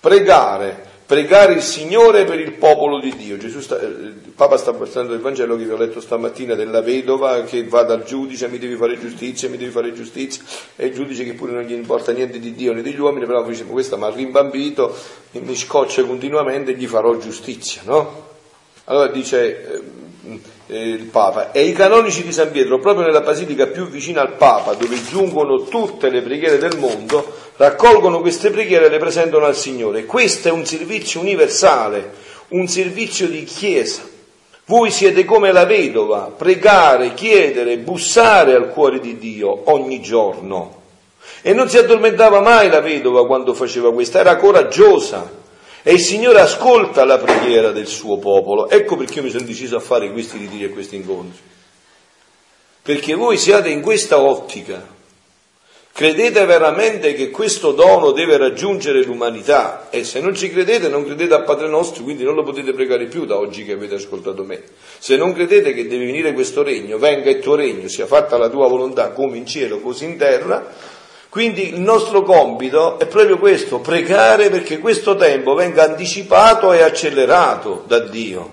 pregare, pregare il Signore per il popolo di Dio. Sta, eh, il Papa sta portando il Vangelo che vi ho letto stamattina della vedova che va dal giudice, mi devi fare giustizia, mi devi fare giustizia, e il giudice che pure non gli importa niente di Dio né degli uomini, però dice, questa mi ha rimbambito, mi scoccia continuamente, gli farò giustizia, no? Allora dice eh, eh, il Papa, e i canonici di San Pietro, proprio nella basilica più vicina al Papa, dove giungono tutte le preghiere del mondo, raccolgono queste preghiere e le presentano al Signore. Questo è un servizio universale, un servizio di Chiesa. Voi siete come la vedova, pregare, chiedere, bussare al cuore di Dio ogni giorno. E non si addormentava mai la vedova quando faceva questo, era coraggiosa e il Signore ascolta la preghiera del suo popolo. Ecco perché io mi sono deciso a fare questi ritiri e questi incontri. Perché voi siate in questa ottica. Credete veramente che questo dono deve raggiungere l'umanità e se non ci credete non credete a Padre nostro, quindi non lo potete pregare più da oggi che avete ascoltato me. Se non credete che deve venire questo regno, venga il tuo regno, sia fatta la tua volontà come in cielo così in terra, quindi il nostro compito è proprio questo, pregare perché questo tempo venga anticipato e accelerato da Dio.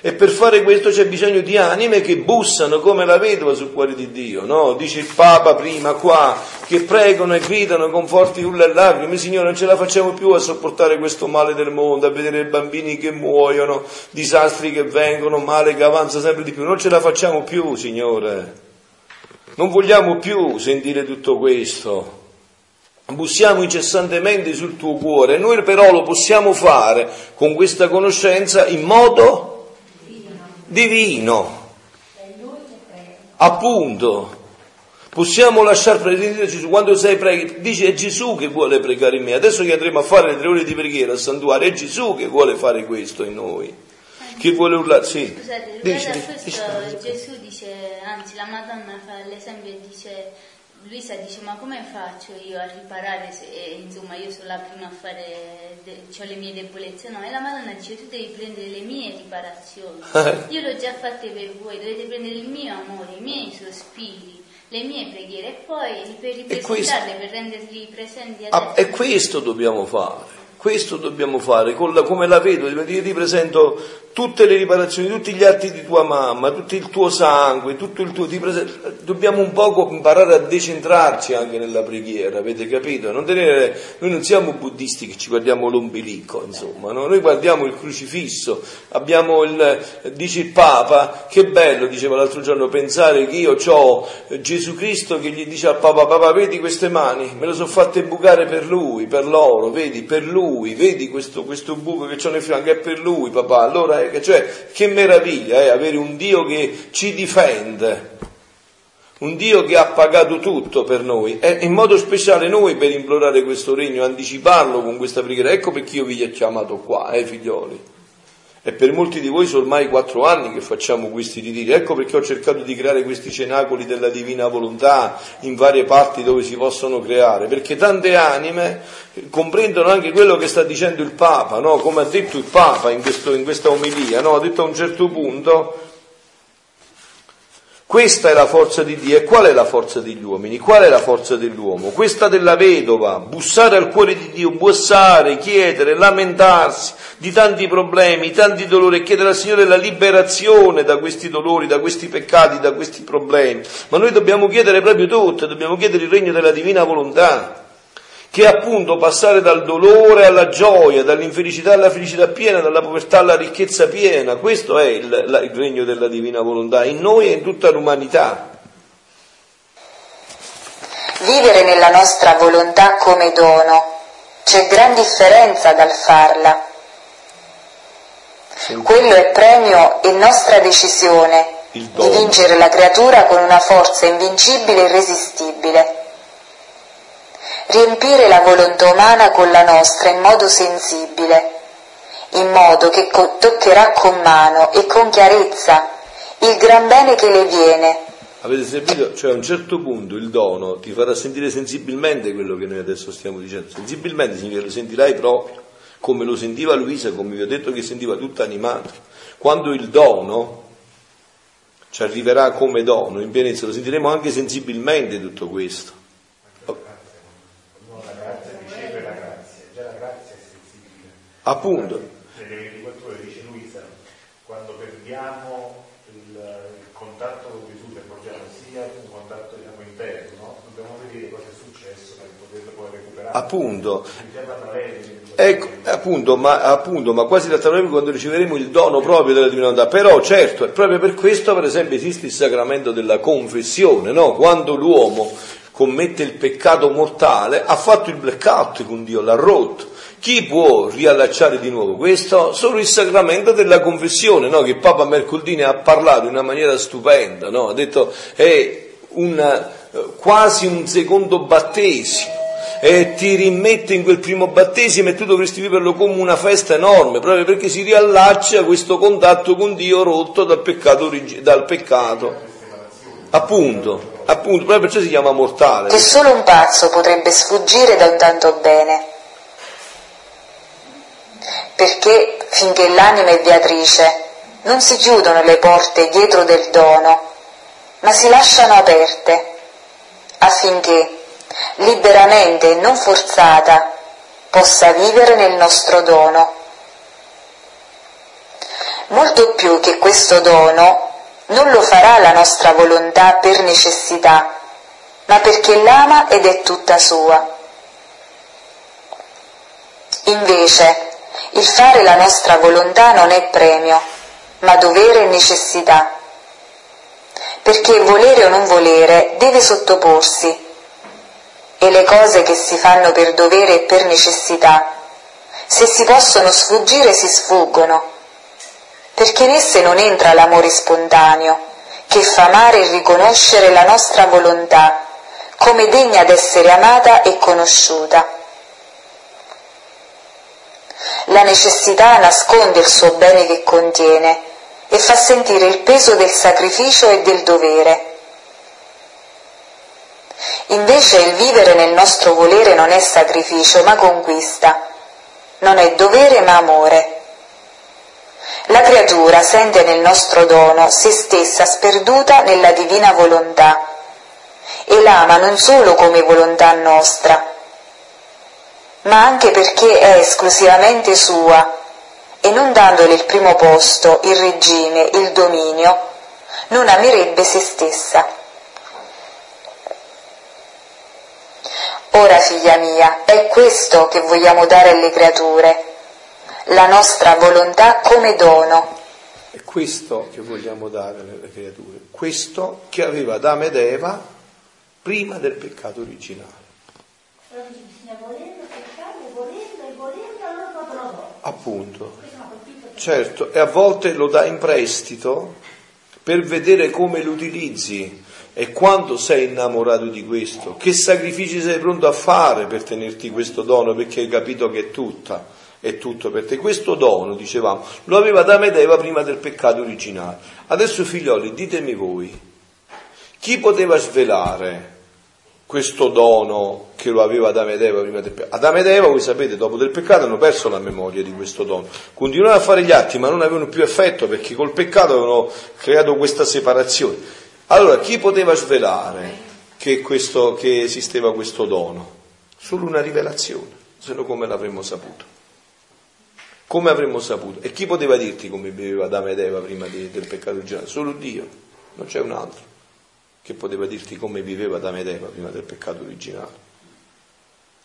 E per fare questo c'è bisogno di anime che bussano come la vedova sul cuore di Dio, no? Dice il Papa prima qua, che pregano e gridano con forti urla e lacrime, Signore non ce la facciamo più a sopportare questo male del mondo, a vedere bambini che muoiono, disastri che vengono, male che avanza sempre di più, non ce la facciamo più, Signore. Non vogliamo più sentire tutto questo. Bussiamo incessantemente sul tuo cuore, noi però lo possiamo fare con questa conoscenza in modo divino. Appunto, possiamo lasciare pregare Gesù quando sei preghi, dice è Gesù che vuole pregare in me. Adesso che andremo a fare le tre ore di preghiera al santuario, è Gesù che vuole fare questo in noi. Chi vuole urlare? Sì. Scusate, dici, questo dici, Gesù dice, anzi la Madonna fa l'esempio e dice, Luisa dice ma come faccio io a riparare se insomma io sono la prima a fare, de, ho le mie debolezze, no? E la Madonna dice tu devi prendere le mie riparazioni, io l'ho già fatte per voi, dovete prendere il mio amore, i miei sospiri, le mie preghiere e poi per ripresentarle, per renderli presenti a ah, E questo dobbiamo fare. Questo dobbiamo fare, la, come la vedo, ti ripresento tutte le riparazioni, tutti gli atti di tua mamma, tutto il tuo sangue, tutto il tuo... dobbiamo un poco imparare a decentrarci anche nella preghiera, avete capito? Non tenere, noi non siamo buddisti che ci guardiamo l'ombelico, insomma, no? noi guardiamo il crocifisso, abbiamo il, dice il Papa, che bello, diceva l'altro giorno, pensare che io ho Gesù Cristo che gli dice al Papa, Papa vedi queste mani, me le sono fatte bucare per lui, per loro, vedi, per lui, vedi questo, questo buco che ho nel fianco, è per lui, papà, allora cioè che meraviglia è eh, avere un Dio che ci difende, un Dio che ha pagato tutto per noi e in modo speciale noi per implorare questo regno, anticiparlo con questa preghiera. Ecco perché io vi ho chiamato qua, eh figlioli. E per molti di voi sono ormai quattro anni che facciamo questi ritiri. Ecco perché ho cercato di creare questi cenacoli della divina volontà in varie parti dove si possono creare, perché tante anime comprendono anche quello che sta dicendo il Papa, no? come ha detto il Papa in, questo, in questa omelia, no? ha detto a un certo punto questa è la forza di Dio. E qual è la forza degli uomini? Qual è la forza dell'uomo? Questa della vedova, bussare al cuore di Dio, bussare, chiedere, lamentarsi di tanti problemi, tanti dolori e chiedere al Signore la liberazione da questi dolori, da questi peccati, da questi problemi. Ma noi dobbiamo chiedere proprio tutto, dobbiamo chiedere il regno della divina volontà che è appunto passare dal dolore alla gioia, dall'infelicità alla felicità piena, dalla povertà alla ricchezza piena. Questo è il, la, il regno della divina volontà, in noi e in tutta l'umanità. Vivere nella nostra volontà come dono, c'è gran differenza dal farla. Quello è premio e nostra decisione di vincere la creatura con una forza invincibile e irresistibile riempire la volontà umana con la nostra in modo sensibile, in modo che toccherà con mano e con chiarezza il gran bene che le viene Avete servito? Cioè a un certo punto il dono ti farà sentire sensibilmente quello che noi adesso stiamo dicendo. Sensibilmente significa che lo sentirai proprio, come lo sentiva Luisa, come vi ho detto che sentiva tutta animata. Quando il dono ci arriverà come dono in pienezza, lo sentiremo anche sensibilmente tutto questo. Appunto. Nelle 24 ore dice Luisa, quando perdiamo il, il contatto con Gesù per portare sia un contatto diciamo, interno, no? dobbiamo vedere cosa è successo per poterlo poi recuperare. Appunto. Ecco, appunto ma, appunto, ma quasi tratteremo quando riceveremo il dono proprio della divinità. Però certo, proprio per questo per esempio esiste il sacramento della confessione, no? Quando l'uomo commette il peccato mortale ha fatto il blackout con Dio, l'ha rotto. Chi può riallacciare di nuovo questo? Solo il sacramento della confessione, no? che Papa Mercoldini ha parlato in una maniera stupenda, no? ha detto è una, quasi un secondo battesimo e ti rimette in quel primo battesimo e tu dovresti viverlo come una festa enorme, proprio perché si riallaccia questo contatto con Dio rotto dal peccato. Dal peccato. Appunto, appunto, proprio perciò si chiama mortale. Che solo un pazzo potrebbe sfuggire da un tanto bene perché finché l'anima è viatrice non si chiudono le porte dietro del dono, ma si lasciano aperte affinché liberamente e non forzata possa vivere nel nostro dono. Molto più che questo dono non lo farà la nostra volontà per necessità, ma perché l'ama ed è tutta sua. Invece, il fare la nostra volontà non è premio, ma dovere e necessità. Perché volere o non volere deve sottoporsi e le cose che si fanno per dovere e per necessità, se si possono sfuggire si sfuggono, perché in esse non entra l'amore spontaneo, che fa amare e riconoscere la nostra volontà come degna d'essere amata e conosciuta. La necessità nasconde il suo bene che contiene e fa sentire il peso del sacrificio e del dovere. Invece il vivere nel nostro volere non è sacrificio ma conquista, non è dovere ma amore. La creatura sente nel nostro dono se stessa sperduta nella divina volontà e l'ama non solo come volontà nostra, ma anche perché è esclusivamente sua e non dandole il primo posto, il regime, il dominio, non amerebbe se stessa. Ora, figlia mia, è questo che vogliamo dare alle creature, la nostra volontà come dono. È questo che vogliamo dare alle creature, questo che aveva Adamo ed Eva prima del peccato originale. Appunto, certo, e a volte lo dà in prestito per vedere come lo utilizzi e quando sei innamorato di questo, che sacrifici sei pronto a fare per tenerti questo dono perché hai capito che è tutta, è tutto per te. Questo dono, dicevamo, lo aveva da Medeva prima del peccato originale. Adesso figlioli, ditemi voi, chi poteva svelare questo dono che lo aveva Adamo ed Eva prima del peccato. Adamo ed Eva, voi sapete, dopo del peccato hanno perso la memoria di questo dono. Continuavano a fare gli atti, ma non avevano più effetto perché col peccato avevano creato questa separazione. Allora, chi poteva svelare che, questo, che esisteva questo dono? Solo una rivelazione, se no come l'avremmo saputo? Come avremmo saputo? E chi poteva dirti come viveva Adamo ed Eva prima di, del peccato originale? Solo Dio, non c'è un altro che poteva dirti come viveva Adamo ed Eva prima del peccato originale,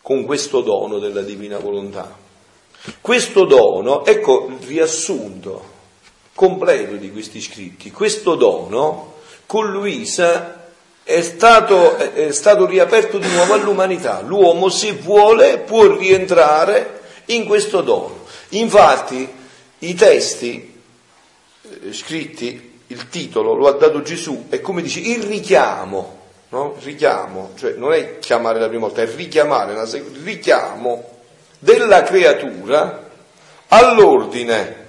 con questo dono della divina volontà. Questo dono, ecco il riassunto completo di questi scritti, questo dono con Luisa è stato, è stato riaperto di nuovo all'umanità. L'uomo, se vuole, può rientrare in questo dono. Infatti, i testi eh, scritti il titolo lo ha dato Gesù, è come dice il richiamo, no? richiamo, cioè non è chiamare la prima volta, è richiamare, il richiamo della creatura all'ordine,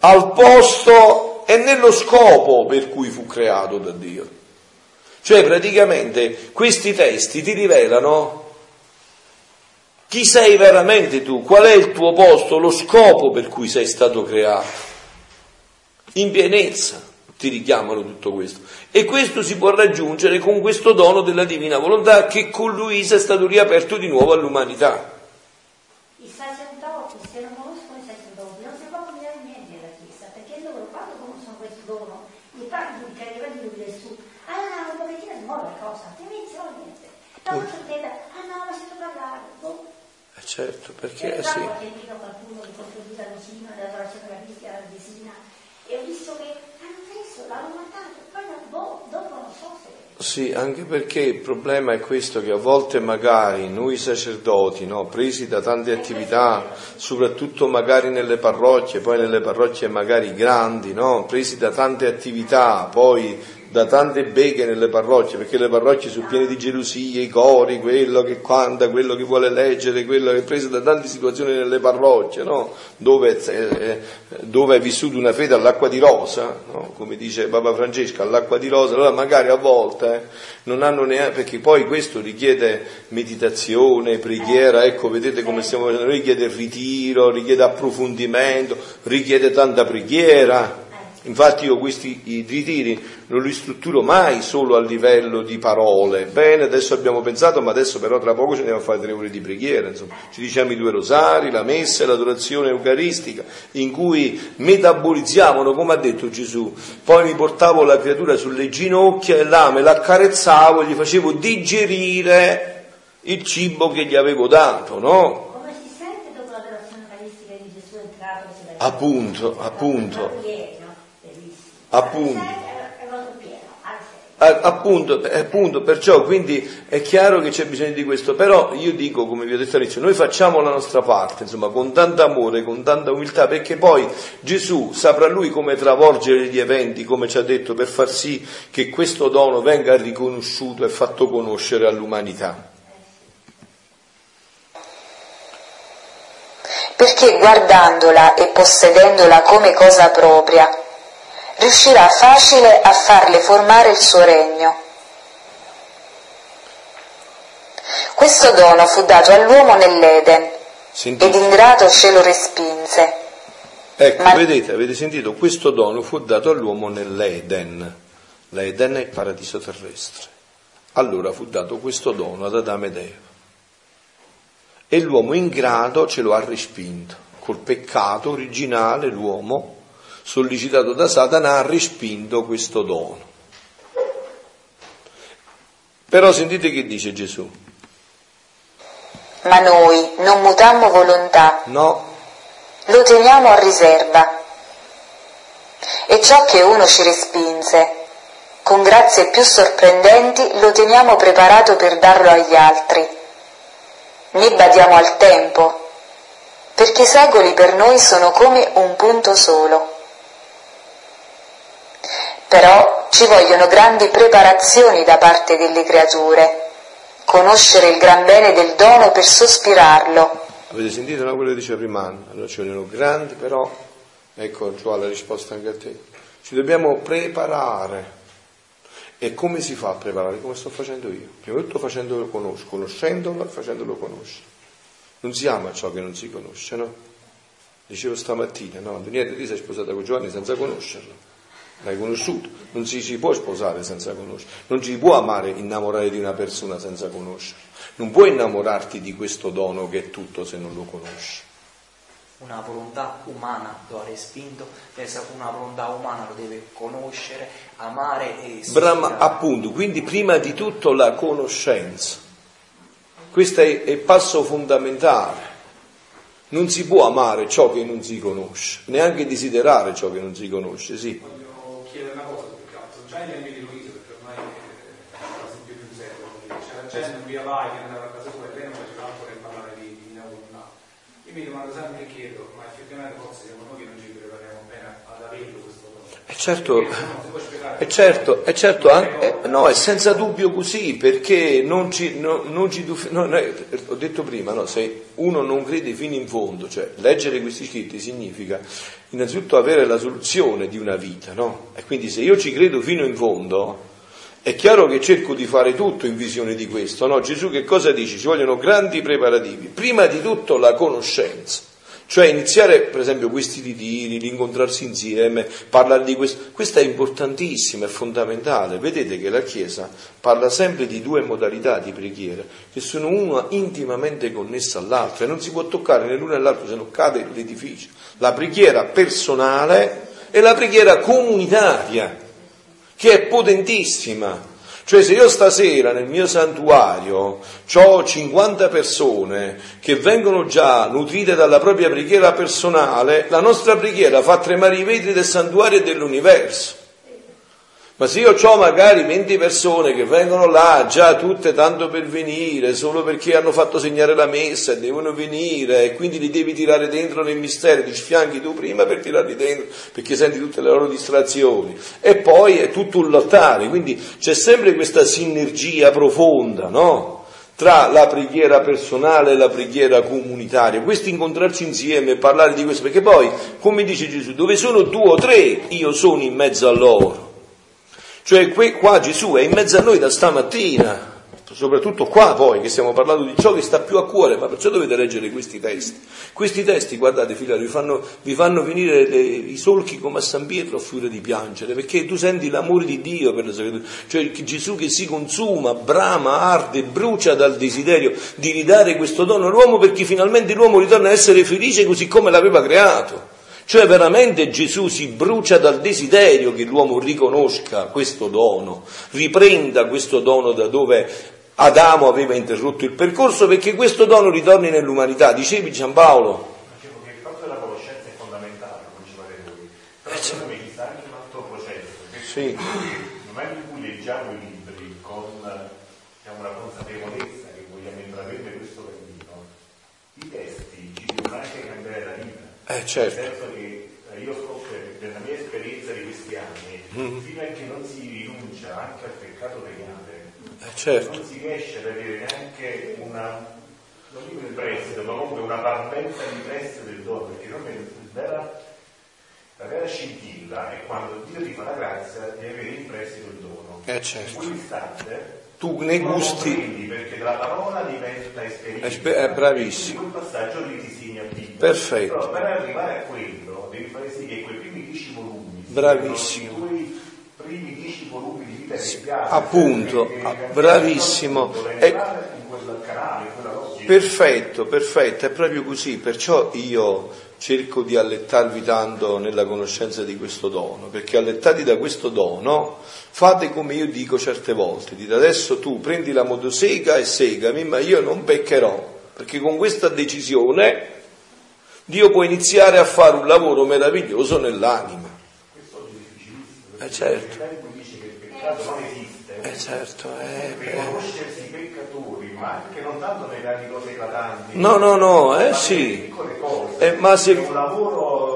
al posto e nello scopo per cui fu creato da Dio. Cioè praticamente questi testi ti rivelano chi sei veramente tu, qual è il tuo posto, lo scopo per cui sei stato creato. In pienezza ti richiamano tutto questo. E questo si può raggiungere con questo dono della divina volontà che con Luisa è stato riaperto di nuovo all'umanità. I sacerdoti, se non conoscono i sacerdoti, non si può cambiare niente della Chiesa, perché loro quando conoscono questo dono, gli parli di carriera di lui su, ah, un pochettino di nuova cosa, ti iniziano niente. Dopo succede, ah no, ma sento parlare, boh. Eh certo, perché Io sì. ho sentito qualcuno che costruì da vicino, dell'adorazione della cristiana vicina, e ho visto che hanno boh. Sì, anche perché il problema è questo che a volte magari noi sacerdoti, no, presi da tante attività, soprattutto magari nelle parrocchie, poi nelle parrocchie magari grandi, no, presi da tante attività, poi da tante beghe nelle parrocchie, perché le parrocchie sono piene di gelosie, i cori, quello che canta, quello che vuole leggere, quello che è preso da tante situazioni nelle parrocchie, no? dove, eh, dove è vissuta una fede all'acqua di rosa, no? come dice Papa Francesco, all'acqua di rosa, allora magari a volte eh, non hanno neanche, perché poi questo richiede meditazione, preghiera, ecco vedete come stiamo facendo, richiede ritiro, richiede approfondimento, richiede tanta preghiera. Infatti io questi ritiri non li strutturo mai solo a livello di parole. Bene, adesso abbiamo pensato, ma adesso però tra poco ci andiamo a fare tre ore di preghiera, insomma. Ci diciamo i due rosari, la messa e l'adorazione eucaristica, in cui metabolizziamo, come ha detto Gesù. Poi mi portavo la creatura sulle ginocchia e là me l'accarezzavo e gli facevo digerire il cibo che gli avevo dato, no? Come si sente dopo l'adorazione eucaristica di Gesù entrato? Appunto, appunto. Appunto. Appunto, eh, appunto, perciò quindi è chiaro che c'è bisogno di questo, però io dico, come vi ho detto all'inizio, noi facciamo la nostra parte, insomma, con tanto amore, con tanta umiltà, perché poi Gesù saprà lui come travolgere gli eventi, come ci ha detto, per far sì che questo dono venga riconosciuto e fatto conoscere all'umanità. perché guardandola e possedendola come cosa propria, riuscirà facile a farle formare il suo regno. Questo dono fu dato all'uomo nell'Eden ed ingrato ce lo respinse. Ecco, Ma- vedete, avete sentito, questo dono fu dato all'uomo nell'Eden. L'Eden è il paradiso terrestre. Allora fu dato questo dono ad Adamo ed Eva. E l'uomo ingrato ce lo ha respinto. Col peccato originale l'uomo, sollecitato da Satana, ha respinto questo dono. Però sentite che dice Gesù. Ma noi non mutammo volontà, No, lo teniamo a riserva. E ciò che uno ci respinse, con grazie più sorprendenti, lo teniamo preparato per darlo agli altri. Ne badiamo al tempo, perché i secoli per noi sono come un punto solo. Però ci vogliono grandi preparazioni da parte delle creature, conoscere il gran bene del dono per sospirarlo, Avete sentito no, quello che diceva prima? Allora ci vogliono grandi, però, ecco qua la risposta anche a te. Ci dobbiamo preparare. E come si fa a preparare? Come sto facendo io? Prima di tutto facendolo conoscere, conoscendolo e facendolo conoscere. Non si ama ciò che non si conosce, no? Dicevo stamattina, no? Niente, ti sei sposata con Giovanni senza conoscerlo. L'hai conosciuto, non si, si può sposare senza conoscere, non ci può amare, innamorare di una persona senza conoscerla, non puoi innamorarti di questo dono che è tutto se non lo conosci. Una volontà umana lo ha respinto, pensa che una volontà umana lo deve conoscere, amare e Brahma, appunto, quindi prima di tutto la conoscenza. Questo è è il passo fondamentale. Non si può amare ciò che non si conosce, neanche desiderare ciò che non si conosce, sì. Voglio chiedere una cosa più che altro, già in tempi di Luisa, perché ormai è quasi più di un secolo, c'era gente in via vai che andava a casa sua e lei non faceva altro che parlare di, di volontà. Io mi domando sempre e chiedo, ma effettivamente forse siamo noi che non ci prepariamo bene ad averlo questo dono. E certo, Perché è certo, è certo anche, eh, no, è senza dubbio così, perché non ci, no- non ci no, no, ho detto prima, no, se uno non crede fino in fondo, cioè leggere questi scritti significa innanzitutto avere la soluzione di una vita, no? E quindi se io ci credo fino in fondo, È chiaro che cerco di fare tutto in visione di questo, no? Gesù che cosa dice? Ci vogliono grandi preparativi. Prima di tutto la conoscenza. Cioè iniziare per esempio questi ritiri, l'incontrarsi insieme, parlare di questo, questo è importantissimo, è fondamentale. Vedete che la Chiesa parla sempre di due modalità di preghiera, che sono una intimamente connessa all'altra e non si può toccare né l'una né l'altra se non cade l'edificio. La preghiera personale e la preghiera comunitaria, che è potentissima. Cioè se io stasera nel mio santuario ho 50 persone che vengono già nutrite dalla propria preghiera personale, la nostra preghiera fa tremare i vetri del santuario e dell'universo. Ma se io ho magari 20 persone che vengono là già tutte tanto per venire, solo perché hanno fatto segnare la messa e devono venire, e quindi li devi tirare dentro nel mistero, ti sfianchi tu prima per tirarli dentro, perché senti tutte le loro distrazioni, e poi è tutto un lottare, quindi c'è sempre questa sinergia profonda, no? Tra la preghiera personale e la preghiera comunitaria, questo incontrarsi insieme e parlare di questo, perché poi, come dice Gesù, dove sono due o tre, io sono in mezzo a loro. Cioè qua Gesù è in mezzo a noi da stamattina, soprattutto qua poi che stiamo parlando di ciò che sta più a cuore, ma perciò dovete leggere questi testi. Questi testi, guardate figlioli, vi fanno, vi fanno venire le, i solchi come a San Pietro a furia di piangere, perché tu senti l'amore di Dio per la sua cioè Gesù che si consuma, brama, arde, brucia dal desiderio di ridare questo dono all'uomo perché finalmente l'uomo ritorna a essere felice così come l'aveva creato. Cioè veramente Gesù si brucia dal desiderio che l'uomo riconosca questo dono, riprenda questo dono da dove Adamo aveva interrotto il percorso perché questo dono ritorni nell'umanità. Dicevi Giampaolo? Dicevo che il fatto della conoscenza è fondamentale, come dicevate voi, però eh, secondo me ci sta anche un altro processo, che sì. nel momento in cui leggiamo i libri con diciamo, la consapevolezza che vogliamo intraprendere questo cammino, i testi ci devono anche cambiare la vita. Eh, certo. Mm. fino a che non si rinuncia anche al peccato veniale, eh, certo. non si riesce ad avere neanche una, non dico il prestito, ma comunque una parvenza di prestito del dono, perché non è vera, la vera scintilla è quando Dio ti fa la grazia di avere in prestito il dono. Eh, certo. In quell'istante tu ne gusti. Perché la parola diventa esperienza. È bravissimo. In quel passaggio lì ti segna vita. Perfetto. Però per arrivare a quello devi fare sì che quei primi dieci volumi bravissimo. I tuoi primi dieci volumi di vita sì, piace, appunto, ah, bravissimo. È... Perfetto, perfetto, è proprio così, perciò io cerco di allettarvi tanto nella conoscenza di questo dono, perché allettati da questo dono fate come io dico certe volte, dite adesso tu prendi la motosega e segami, ma io non peccherò, perché con questa decisione Dio può iniziare a fare un lavoro meraviglioso nell'anima. Eh certo. Il tempo dice che il peccato non esiste. Eh certo, eh, Riconoscersi peccatori, ma anche non tanto nei grandi cose eclatanti. No, no, no, eh sì. Eh, ma, se,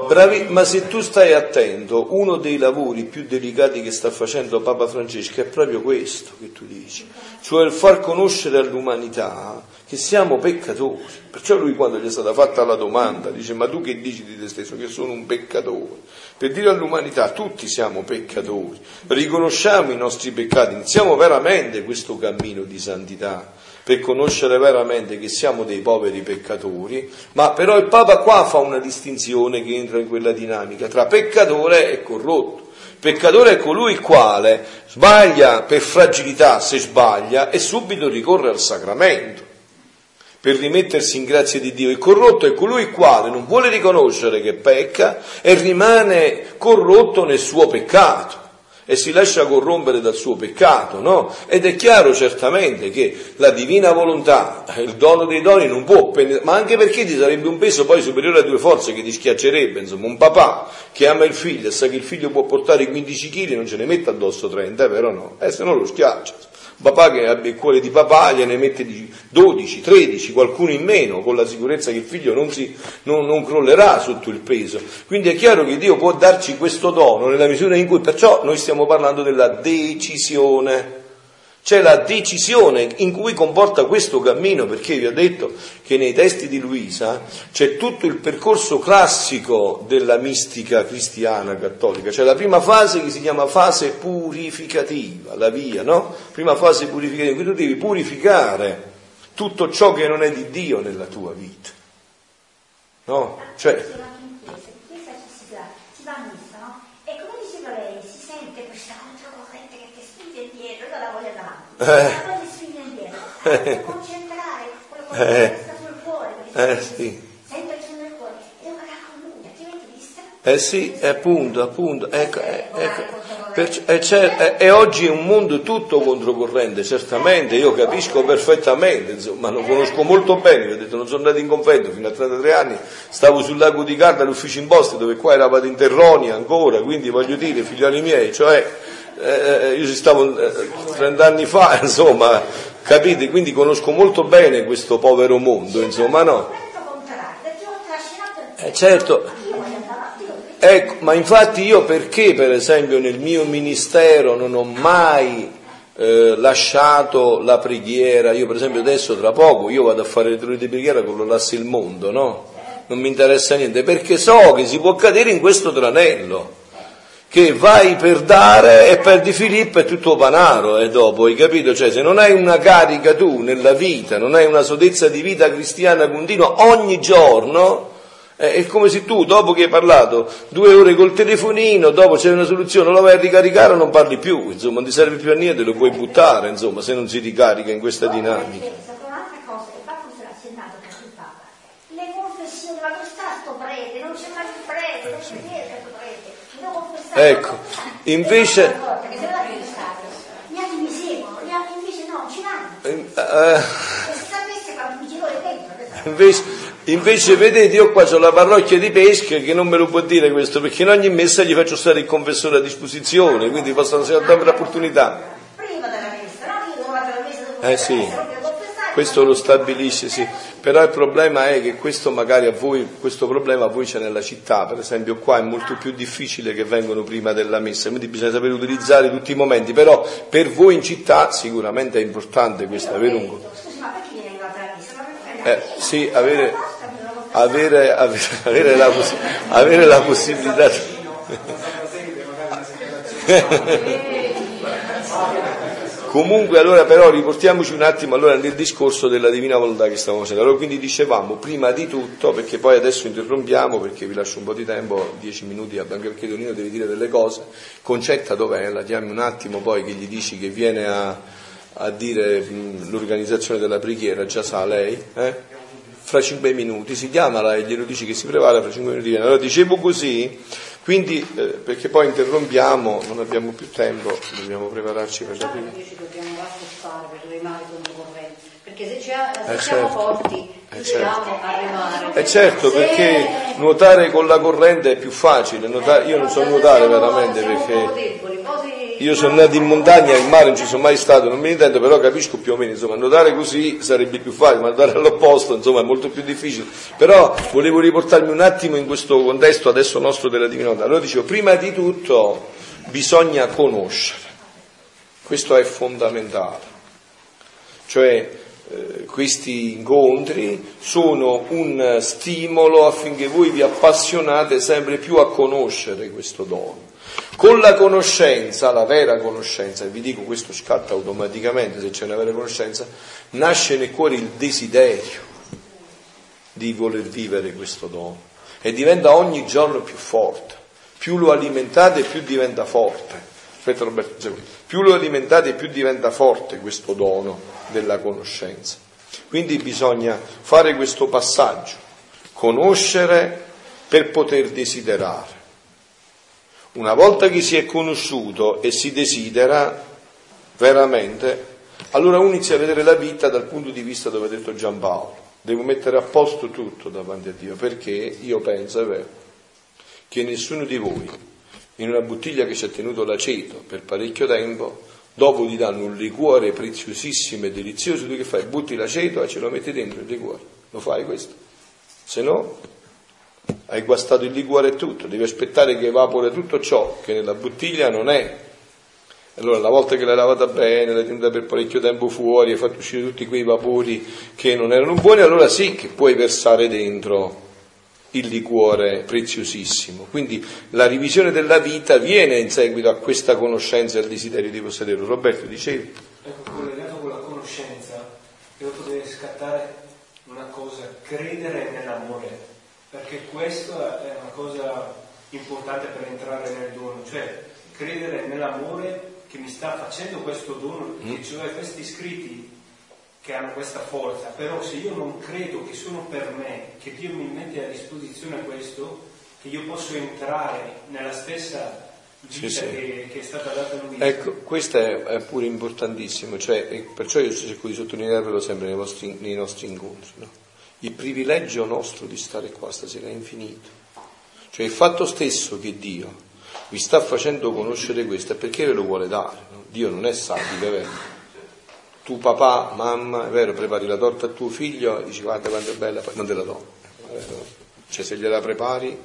bravi, ma se tu stai attento, uno dei lavori più delicati che sta facendo Papa Francesco è proprio questo che tu dici, cioè il far conoscere all'umanità che siamo peccatori. Perciò lui quando gli è stata fatta la domanda dice ma tu che dici di te stesso che sono un peccatore? Per dire all'umanità tutti siamo peccatori, riconosciamo i nostri peccati, iniziamo veramente questo cammino di santità per conoscere veramente che siamo dei poveri peccatori, ma però il Papa qua fa una distinzione che entra in quella dinamica tra peccatore e corrotto. Peccatore è colui il quale sbaglia per fragilità se sbaglia e subito ricorre al sacramento per rimettersi in grazia di Dio. Il corrotto è colui il quale non vuole riconoscere che pecca e rimane corrotto nel suo peccato e si lascia corrompere dal suo peccato, no? Ed è chiaro certamente che la divina volontà, il dono dei doni non può, ma anche perché ti sarebbe un peso poi superiore a due forze che ti schiaccerebbe, insomma, un papà che ama il figlio e sa che il figlio può portare 15 kg non ce ne mette addosso 30, vero no? Eh, se no lo schiaccia papà che abbia il cuore di papà gliene mette 12, 13, qualcuno in meno, con la sicurezza che il figlio non, si, non, non crollerà sotto il peso. Quindi è chiaro che Dio può darci questo dono nella misura in cui, perciò noi stiamo parlando della decisione. C'è la decisione in cui comporta questo cammino, perché vi ho detto che nei testi di Luisa c'è tutto il percorso classico della mistica cristiana cattolica. C'è la prima fase che si chiama fase purificativa, la via, no? Prima fase purificativa, in cui tu devi purificare tutto ciò che non è di Dio nella tua vita. No? Cioè, eh. concentrare quello che eh. sta sul cuore, eh, sì. sempre nel cuore, e parlare con lui, altrimenti distratto. Eh sì, appunto, appunto, ecco, ecco. E, e, e, oggi è un mondo tutto controcorrente, certamente, io capisco perfettamente, insomma, lo conosco molto bene, vi ho detto non sono andato in convento fino a 33 anni, stavo sul lago di Garda all'ufficio imposte dove qua eravate in Terronia ancora, quindi voglio dire, figlioli miei, cioè eh, io ci stavo eh, 30 anni fa, insomma, capite? Quindi conosco molto bene questo povero mondo, insomma, no? Eh, certo. Ecco, ma infatti io perché, per esempio, nel mio ministero non ho mai eh, lasciato la preghiera, io per esempio adesso tra poco io vado a fare le tre di preghiera con l'Olassi il mondo, no? Non mi interessa niente, perché so che si può cadere in questo tranello che vai per dare e perdi Filippo e tutto panaro e dopo, hai capito? Cioè se non hai una carica tu nella vita, non hai una sodezza di vita cristiana continua ogni giorno, eh, è come se tu dopo che hai parlato due ore col telefonino, dopo c'è una soluzione, lo vai a ricaricare o non parli più, insomma non ti serve più a niente, lo puoi buttare, insomma, se non si ricarica in questa dinamica. Le confessioni, ma dove sta sto prete? Non c'è mai il prete, non c'è niente il prete. Ecco, invece... Invece vanno. Eh, invece, invece vedete io qua ho la parrocchia di pesca che non me lo può dire questo perché in ogni messa gli faccio stare il confessore a disposizione quindi possono sempre l'opportunità prima della messa no? io devo fare la messa dopo eh sì questo lo stabilisce, sì. Però il problema è che questo magari a voi, questo problema a voi c'è nella città, per esempio qua è molto più difficile che vengano prima della messa, quindi bisogna sapere utilizzare tutti i momenti, però per voi in città sicuramente è importante questo, avere un... Eh, sì, avere, avere, avere, avere, la, avere la possibilità... Comunque allora però riportiamoci un attimo allora nel discorso della divina volontà che stavamo facendo. Allora quindi dicevamo prima di tutto, perché poi adesso interrompiamo perché vi lascio un po' di tempo, dieci minuti, anche perché Donino deve dire delle cose. Concetta dov'è? La chiami un attimo poi che gli dici che viene a, a dire mh, l'organizzazione della preghiera, già sa lei? Eh? Fra cinque minuti si chiamala e glielo dici che si prepara, fra cinque minuti viene. Allora dicevo così quindi, eh, perché poi interrompiamo, non abbiamo più tempo, dobbiamo prepararci per la prima. Ci dobbiamo raffostare per remare controcorrente, perché se, se eh siamo certo. forti eh riusciamo certo. a remare. Eh certo, se... perché nuotare con la corrente è più facile, nuotare, io non so nuotare veramente perché io sono nato in montagna, in mare non ci sono mai stato, non mi intendo, però capisco più o meno, insomma, nuotare così sarebbe più facile, ma nuotare all'opposto, insomma, è molto più difficile. Però volevo riportarmi un attimo in questo contesto adesso nostro della divinità. Allora dicevo, prima di tutto bisogna conoscere, questo è fondamentale. Cioè, eh, questi incontri sono un stimolo affinché voi vi appassionate sempre più a conoscere questo dono. Con la conoscenza, la vera conoscenza, e vi dico questo scatta automaticamente se c'è una vera conoscenza, nasce nel cuore il desiderio di voler vivere questo dono e diventa ogni giorno più forte. Più lo alimentate più diventa forte. Aspetta Roberto, più lo alimentate più diventa forte questo dono della conoscenza. Quindi bisogna fare questo passaggio, conoscere per poter desiderare. Una volta che si è conosciuto e si desidera veramente, allora uno inizia a vedere la vita dal punto di vista dove ha detto Giampaolo. Devo mettere a posto tutto davanti a Dio, perché io penso, è vero, che nessuno di voi, in una bottiglia che ci ha tenuto l'aceto per parecchio tempo, dopo ti danno un liquore preziosissimo e delizioso, tu che fai? Butti l'aceto e ce lo metti dentro il liquore. Lo fai questo? Se no, hai guastato il liquore e tutto, devi aspettare che evapora tutto ciò che nella bottiglia non è Allora, una volta che l'hai lavata bene, l'hai tenuta per parecchio tempo fuori, hai fatto uscire tutti quei vapori che non erano buoni, allora sì che puoi versare dentro il liquore preziosissimo. Quindi la rivisione della vita viene in seguito a questa conoscenza e al desiderio di possederlo. Roberto, dicevi? Ecco, collegato con la conoscenza, dopo deve scattare una cosa, credere nell'amore, perché questa è una cosa importante per entrare nel dono, cioè credere nell'amore che mi sta facendo questo dono, mm. cioè questi scritti che hanno questa forza, però se io non credo che sono per me, che Dio mi mette a disposizione questo, che io posso entrare nella stessa vita sì, sì. Che, che, è stata data a lui. Ecco, questo è, è pure importantissimo, cioè, perciò io cerco di sottolinearvelo sempre nei, vostri, nei nostri incontri. No? Il privilegio nostro di stare qua stasera è infinito. Cioè il fatto stesso che Dio vi sta facendo conoscere questo è perché ve lo vuole dare. No? Dio non è sadico, è vero? Tu papà, mamma, è vero, prepari la torta a tuo figlio dici guarda quanto è bella, non te la do. Cioè se gliela prepari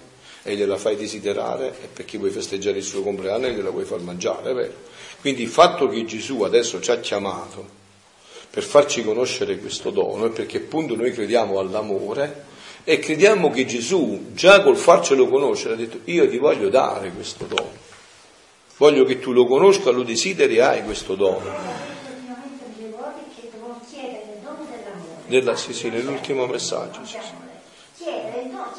e gliela fai desiderare è perché vuoi festeggiare il suo compleanno e gliela vuoi far mangiare, è vero? Quindi il fatto che Gesù adesso ci ha chiamato per farci conoscere questo dono è perché appunto noi crediamo all'amore e crediamo che Gesù, già col farcelo conoscere, ha detto io ti voglio dare questo dono. Voglio che tu lo conosca, lo desideri e hai questo dono. Nella, sì, sì, nell'ultimo messaggio.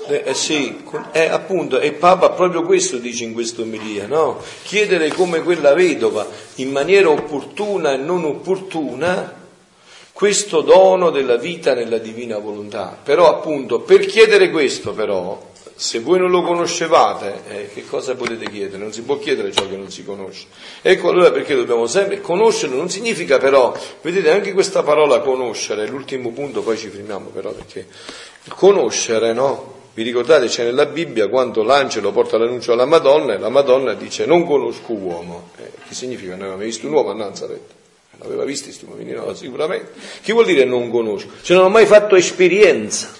Eh, sì, eh, appunto, e Papa proprio questo dice in questa omelia, no? Chiedere come quella vedova, in maniera opportuna e non opportuna, questo dono della vita nella divina volontà. Però appunto, per chiedere questo però, se voi non lo conoscevate, eh, che cosa potete chiedere? Non si può chiedere ciò che non si conosce. Ecco allora perché dobbiamo sempre conoscere, non significa però, vedete anche questa parola conoscere, l'ultimo punto poi ci fermiamo però perché conoscere, no? Vi ricordate c'è nella Bibbia quando l'angelo porta l'annuncio alla Madonna e la Madonna dice non conosco uomo. Eh, che significa? Non aveva mai visto un uomo a Nazareth aveva visto questi uomini? No, sicuramente. Che vuol dire non conosco? Cioè non ho mai fatto esperienza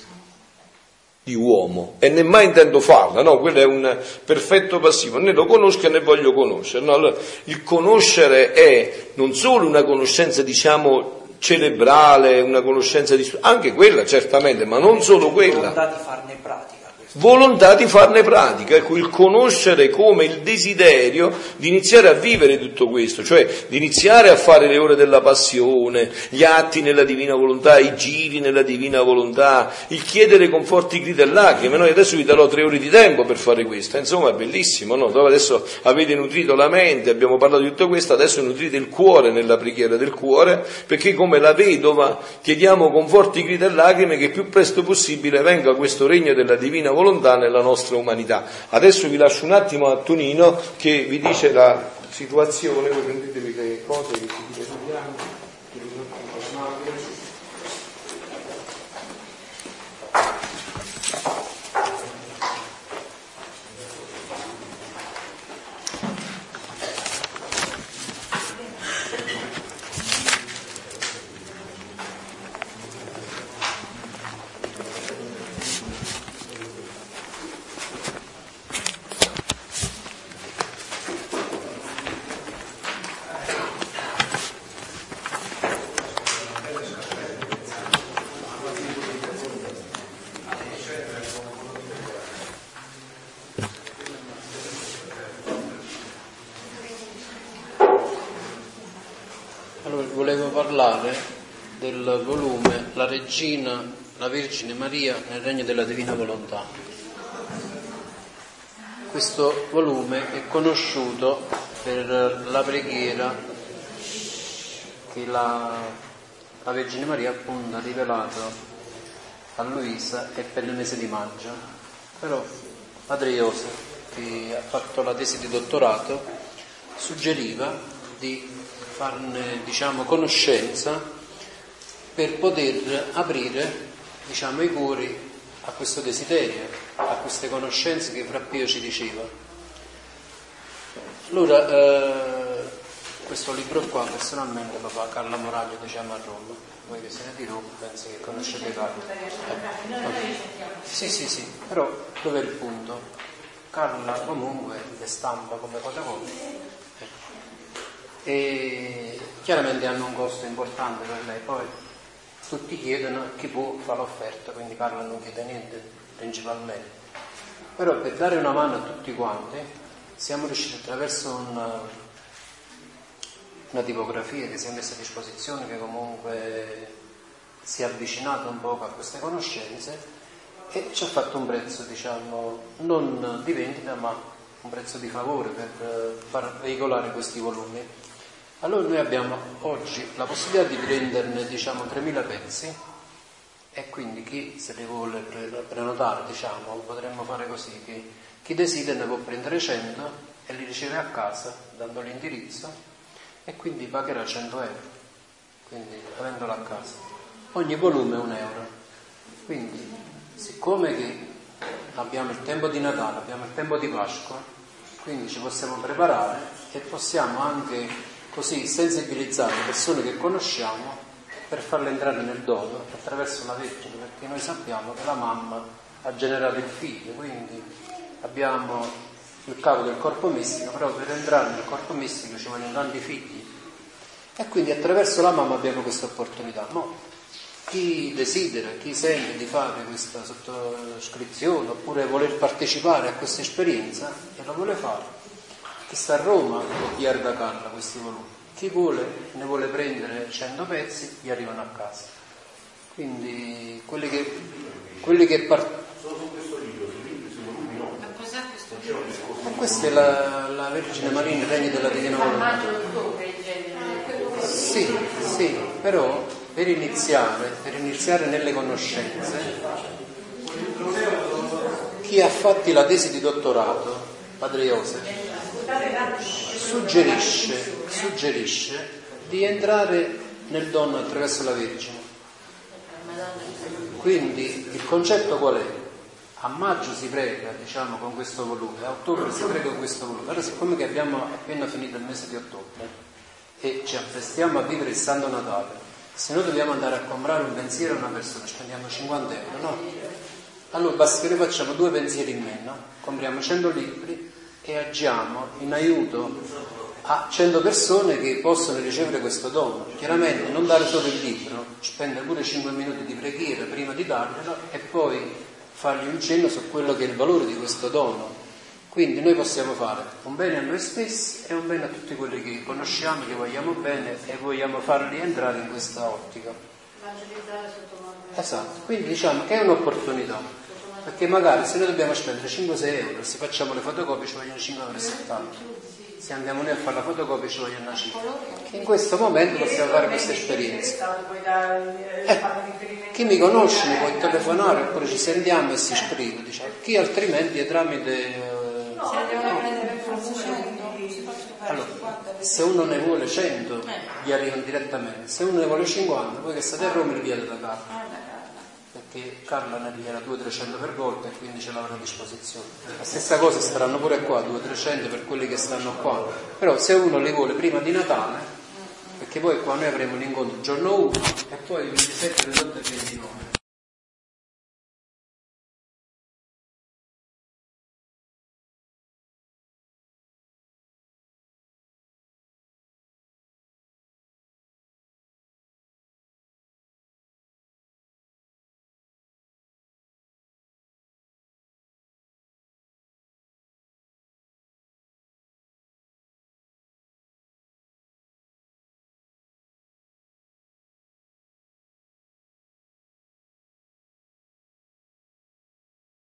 di uomo e né mai intendo farla, no? Quello è un perfetto passivo, né lo conosco né voglio conoscere. No? Allora, il conoscere è non solo una conoscenza, diciamo, cerebrale, una conoscenza di... anche quella certamente, ma non solo quella. Farne pratica volontà di farne pratica, ecco il conoscere come il desiderio di iniziare a vivere tutto questo, cioè di iniziare a fare le ore della passione, gli atti nella divina volontà, i giri nella divina volontà, il chiedere con forti grida e lacrime. Noi adesso vi darò tre ore di tempo per fare questo, insomma è bellissimo, no? Adesso avete nutrito la mente, abbiamo parlato di tutto questo, adesso nutrite il cuore nella preghiera del cuore, perché come la vedova chiediamo con forti grida e lacrime che più presto possibile venga questo regno della divina volontà volontà nella nostra umanità. Adesso vi lascio un attimo a Tonino che vi dice la situazione, voi prendetevi le cose che si dice Regina, la Vergine Maria nel regno della Divina Volontà. Questo volume è conosciuto per la preghiera che la, la Vergine Maria appunto ha rivelato a Luisa e per il mese di maggio. Però Padre Iose, che ha fatto la tesi di dottorato, suggeriva di farne diciamo, conoscenza per poter aprire diciamo, i cuori a questo desiderio, a queste conoscenze che Fra Pio ci diceva. Allora, eh, questo libro qua personalmente fa Carla Moraglio diciamo a Roma, voi che siete di Roma penso che conoscete Carla. Eh, okay. Sì, sì, sì, però dov'è il punto? Carla comunque le stampa come cosa come. e chiaramente hanno un costo importante per lei. Poi tutti chiedono chi può fare l'offerta, quindi Carla non chiede niente principalmente. Però per dare una mano a tutti quanti siamo riusciti attraverso una, una tipografia che si è messa a disposizione, che comunque si è avvicinato un po' a queste conoscenze e ci ha fatto un prezzo, diciamo, non di vendita ma un prezzo di favore per eh, far veicolare questi volumi. Allora noi abbiamo oggi la possibilità di prenderne diciamo 3.000 pezzi e quindi chi se li vuole prenotare diciamo potremmo fare così che chi desidera ne può prendere 100 e li riceve a casa dando l'indirizzo e quindi pagherà 100 euro, quindi avendolo a casa. Ogni volume è un euro. Quindi siccome che abbiamo il tempo di Natale, abbiamo il tempo di Pasqua, quindi ci possiamo preparare e possiamo anche così sensibilizzare persone che conosciamo per farle entrare nel dono attraverso la Vergine, perché noi sappiamo che la mamma ha generato il figlio, quindi abbiamo il capo del corpo mistico, però per entrare nel corpo mistico ci vogliono tanti figli. E quindi attraverso la mamma abbiamo questa opportunità. No? chi desidera, chi sente di fare questa sottoscrizione oppure voler partecipare a questa esperienza e lo vuole fare, chi sta a Roma può chiedere da Carla questi volumi, chi vuole, ne vuole prendere 100 pezzi, gli arrivano a casa. Quindi quelli che, quelli che partono... Solo su questo libro, sui libri, sui volumi no. Ma cos'è questo libro? Ma questa è la, la Vergine Marina, il regno della Divina Volontà. Sì, sì, però per iniziare, per iniziare nelle conoscenze, chi ha fatto la tesi di dottorato, Padre Josef, suggerisce, suggerisce di entrare nel dono attraverso la Vergine. Quindi il concetto qual è? A maggio si prega, diciamo, con questo volume, a ottobre si prega con questo volume. Allora, siccome abbiamo appena finito il mese di ottobre e ci apprestiamo a vivere il Santo Natale, se noi dobbiamo andare a comprare un pensiero a una persona, spendiamo 50 euro, no? Allora basta che noi facciamo due pensieri in meno, compriamo 100 libri e agiamo in aiuto a 100 persone che possono ricevere questo dono. Chiaramente non dare solo il libro, spendere pure 5 minuti di preghiera prima di darglielo e poi fargli un cenno su quello che è il valore di questo dono quindi noi possiamo fare un bene a noi stessi e un bene a tutti quelli che conosciamo, che vogliamo bene e vogliamo farli entrare in questa ottica. Esatto, quindi diciamo che è un'opportunità, perché magari se noi dobbiamo spendere 5-6 euro, se facciamo le fotocopie ci vogliono 5,70 euro. Se andiamo noi a fare la fotocopia ci vogliono una cifra. In questo momento possiamo fare questa esperienza. Eh, chi mi conosce mi può telefonare oppure ci sentiamo e si iscrive, diciamo. chi altrimenti è tramite allora, se uno ne vuole 100 gli arrivano direttamente, se uno ne vuole 50, voi che state a Roma riviate da Carla. Perché Carla ne riviene 200-300 per volta e quindi ce l'avrà a disposizione. La stessa cosa staranno pure qua, 200-300 per quelli che stanno qua. Però se uno li vuole prima di Natale, perché poi qua noi avremo l'incontro il giorno 1 e poi il 27, 28 e 29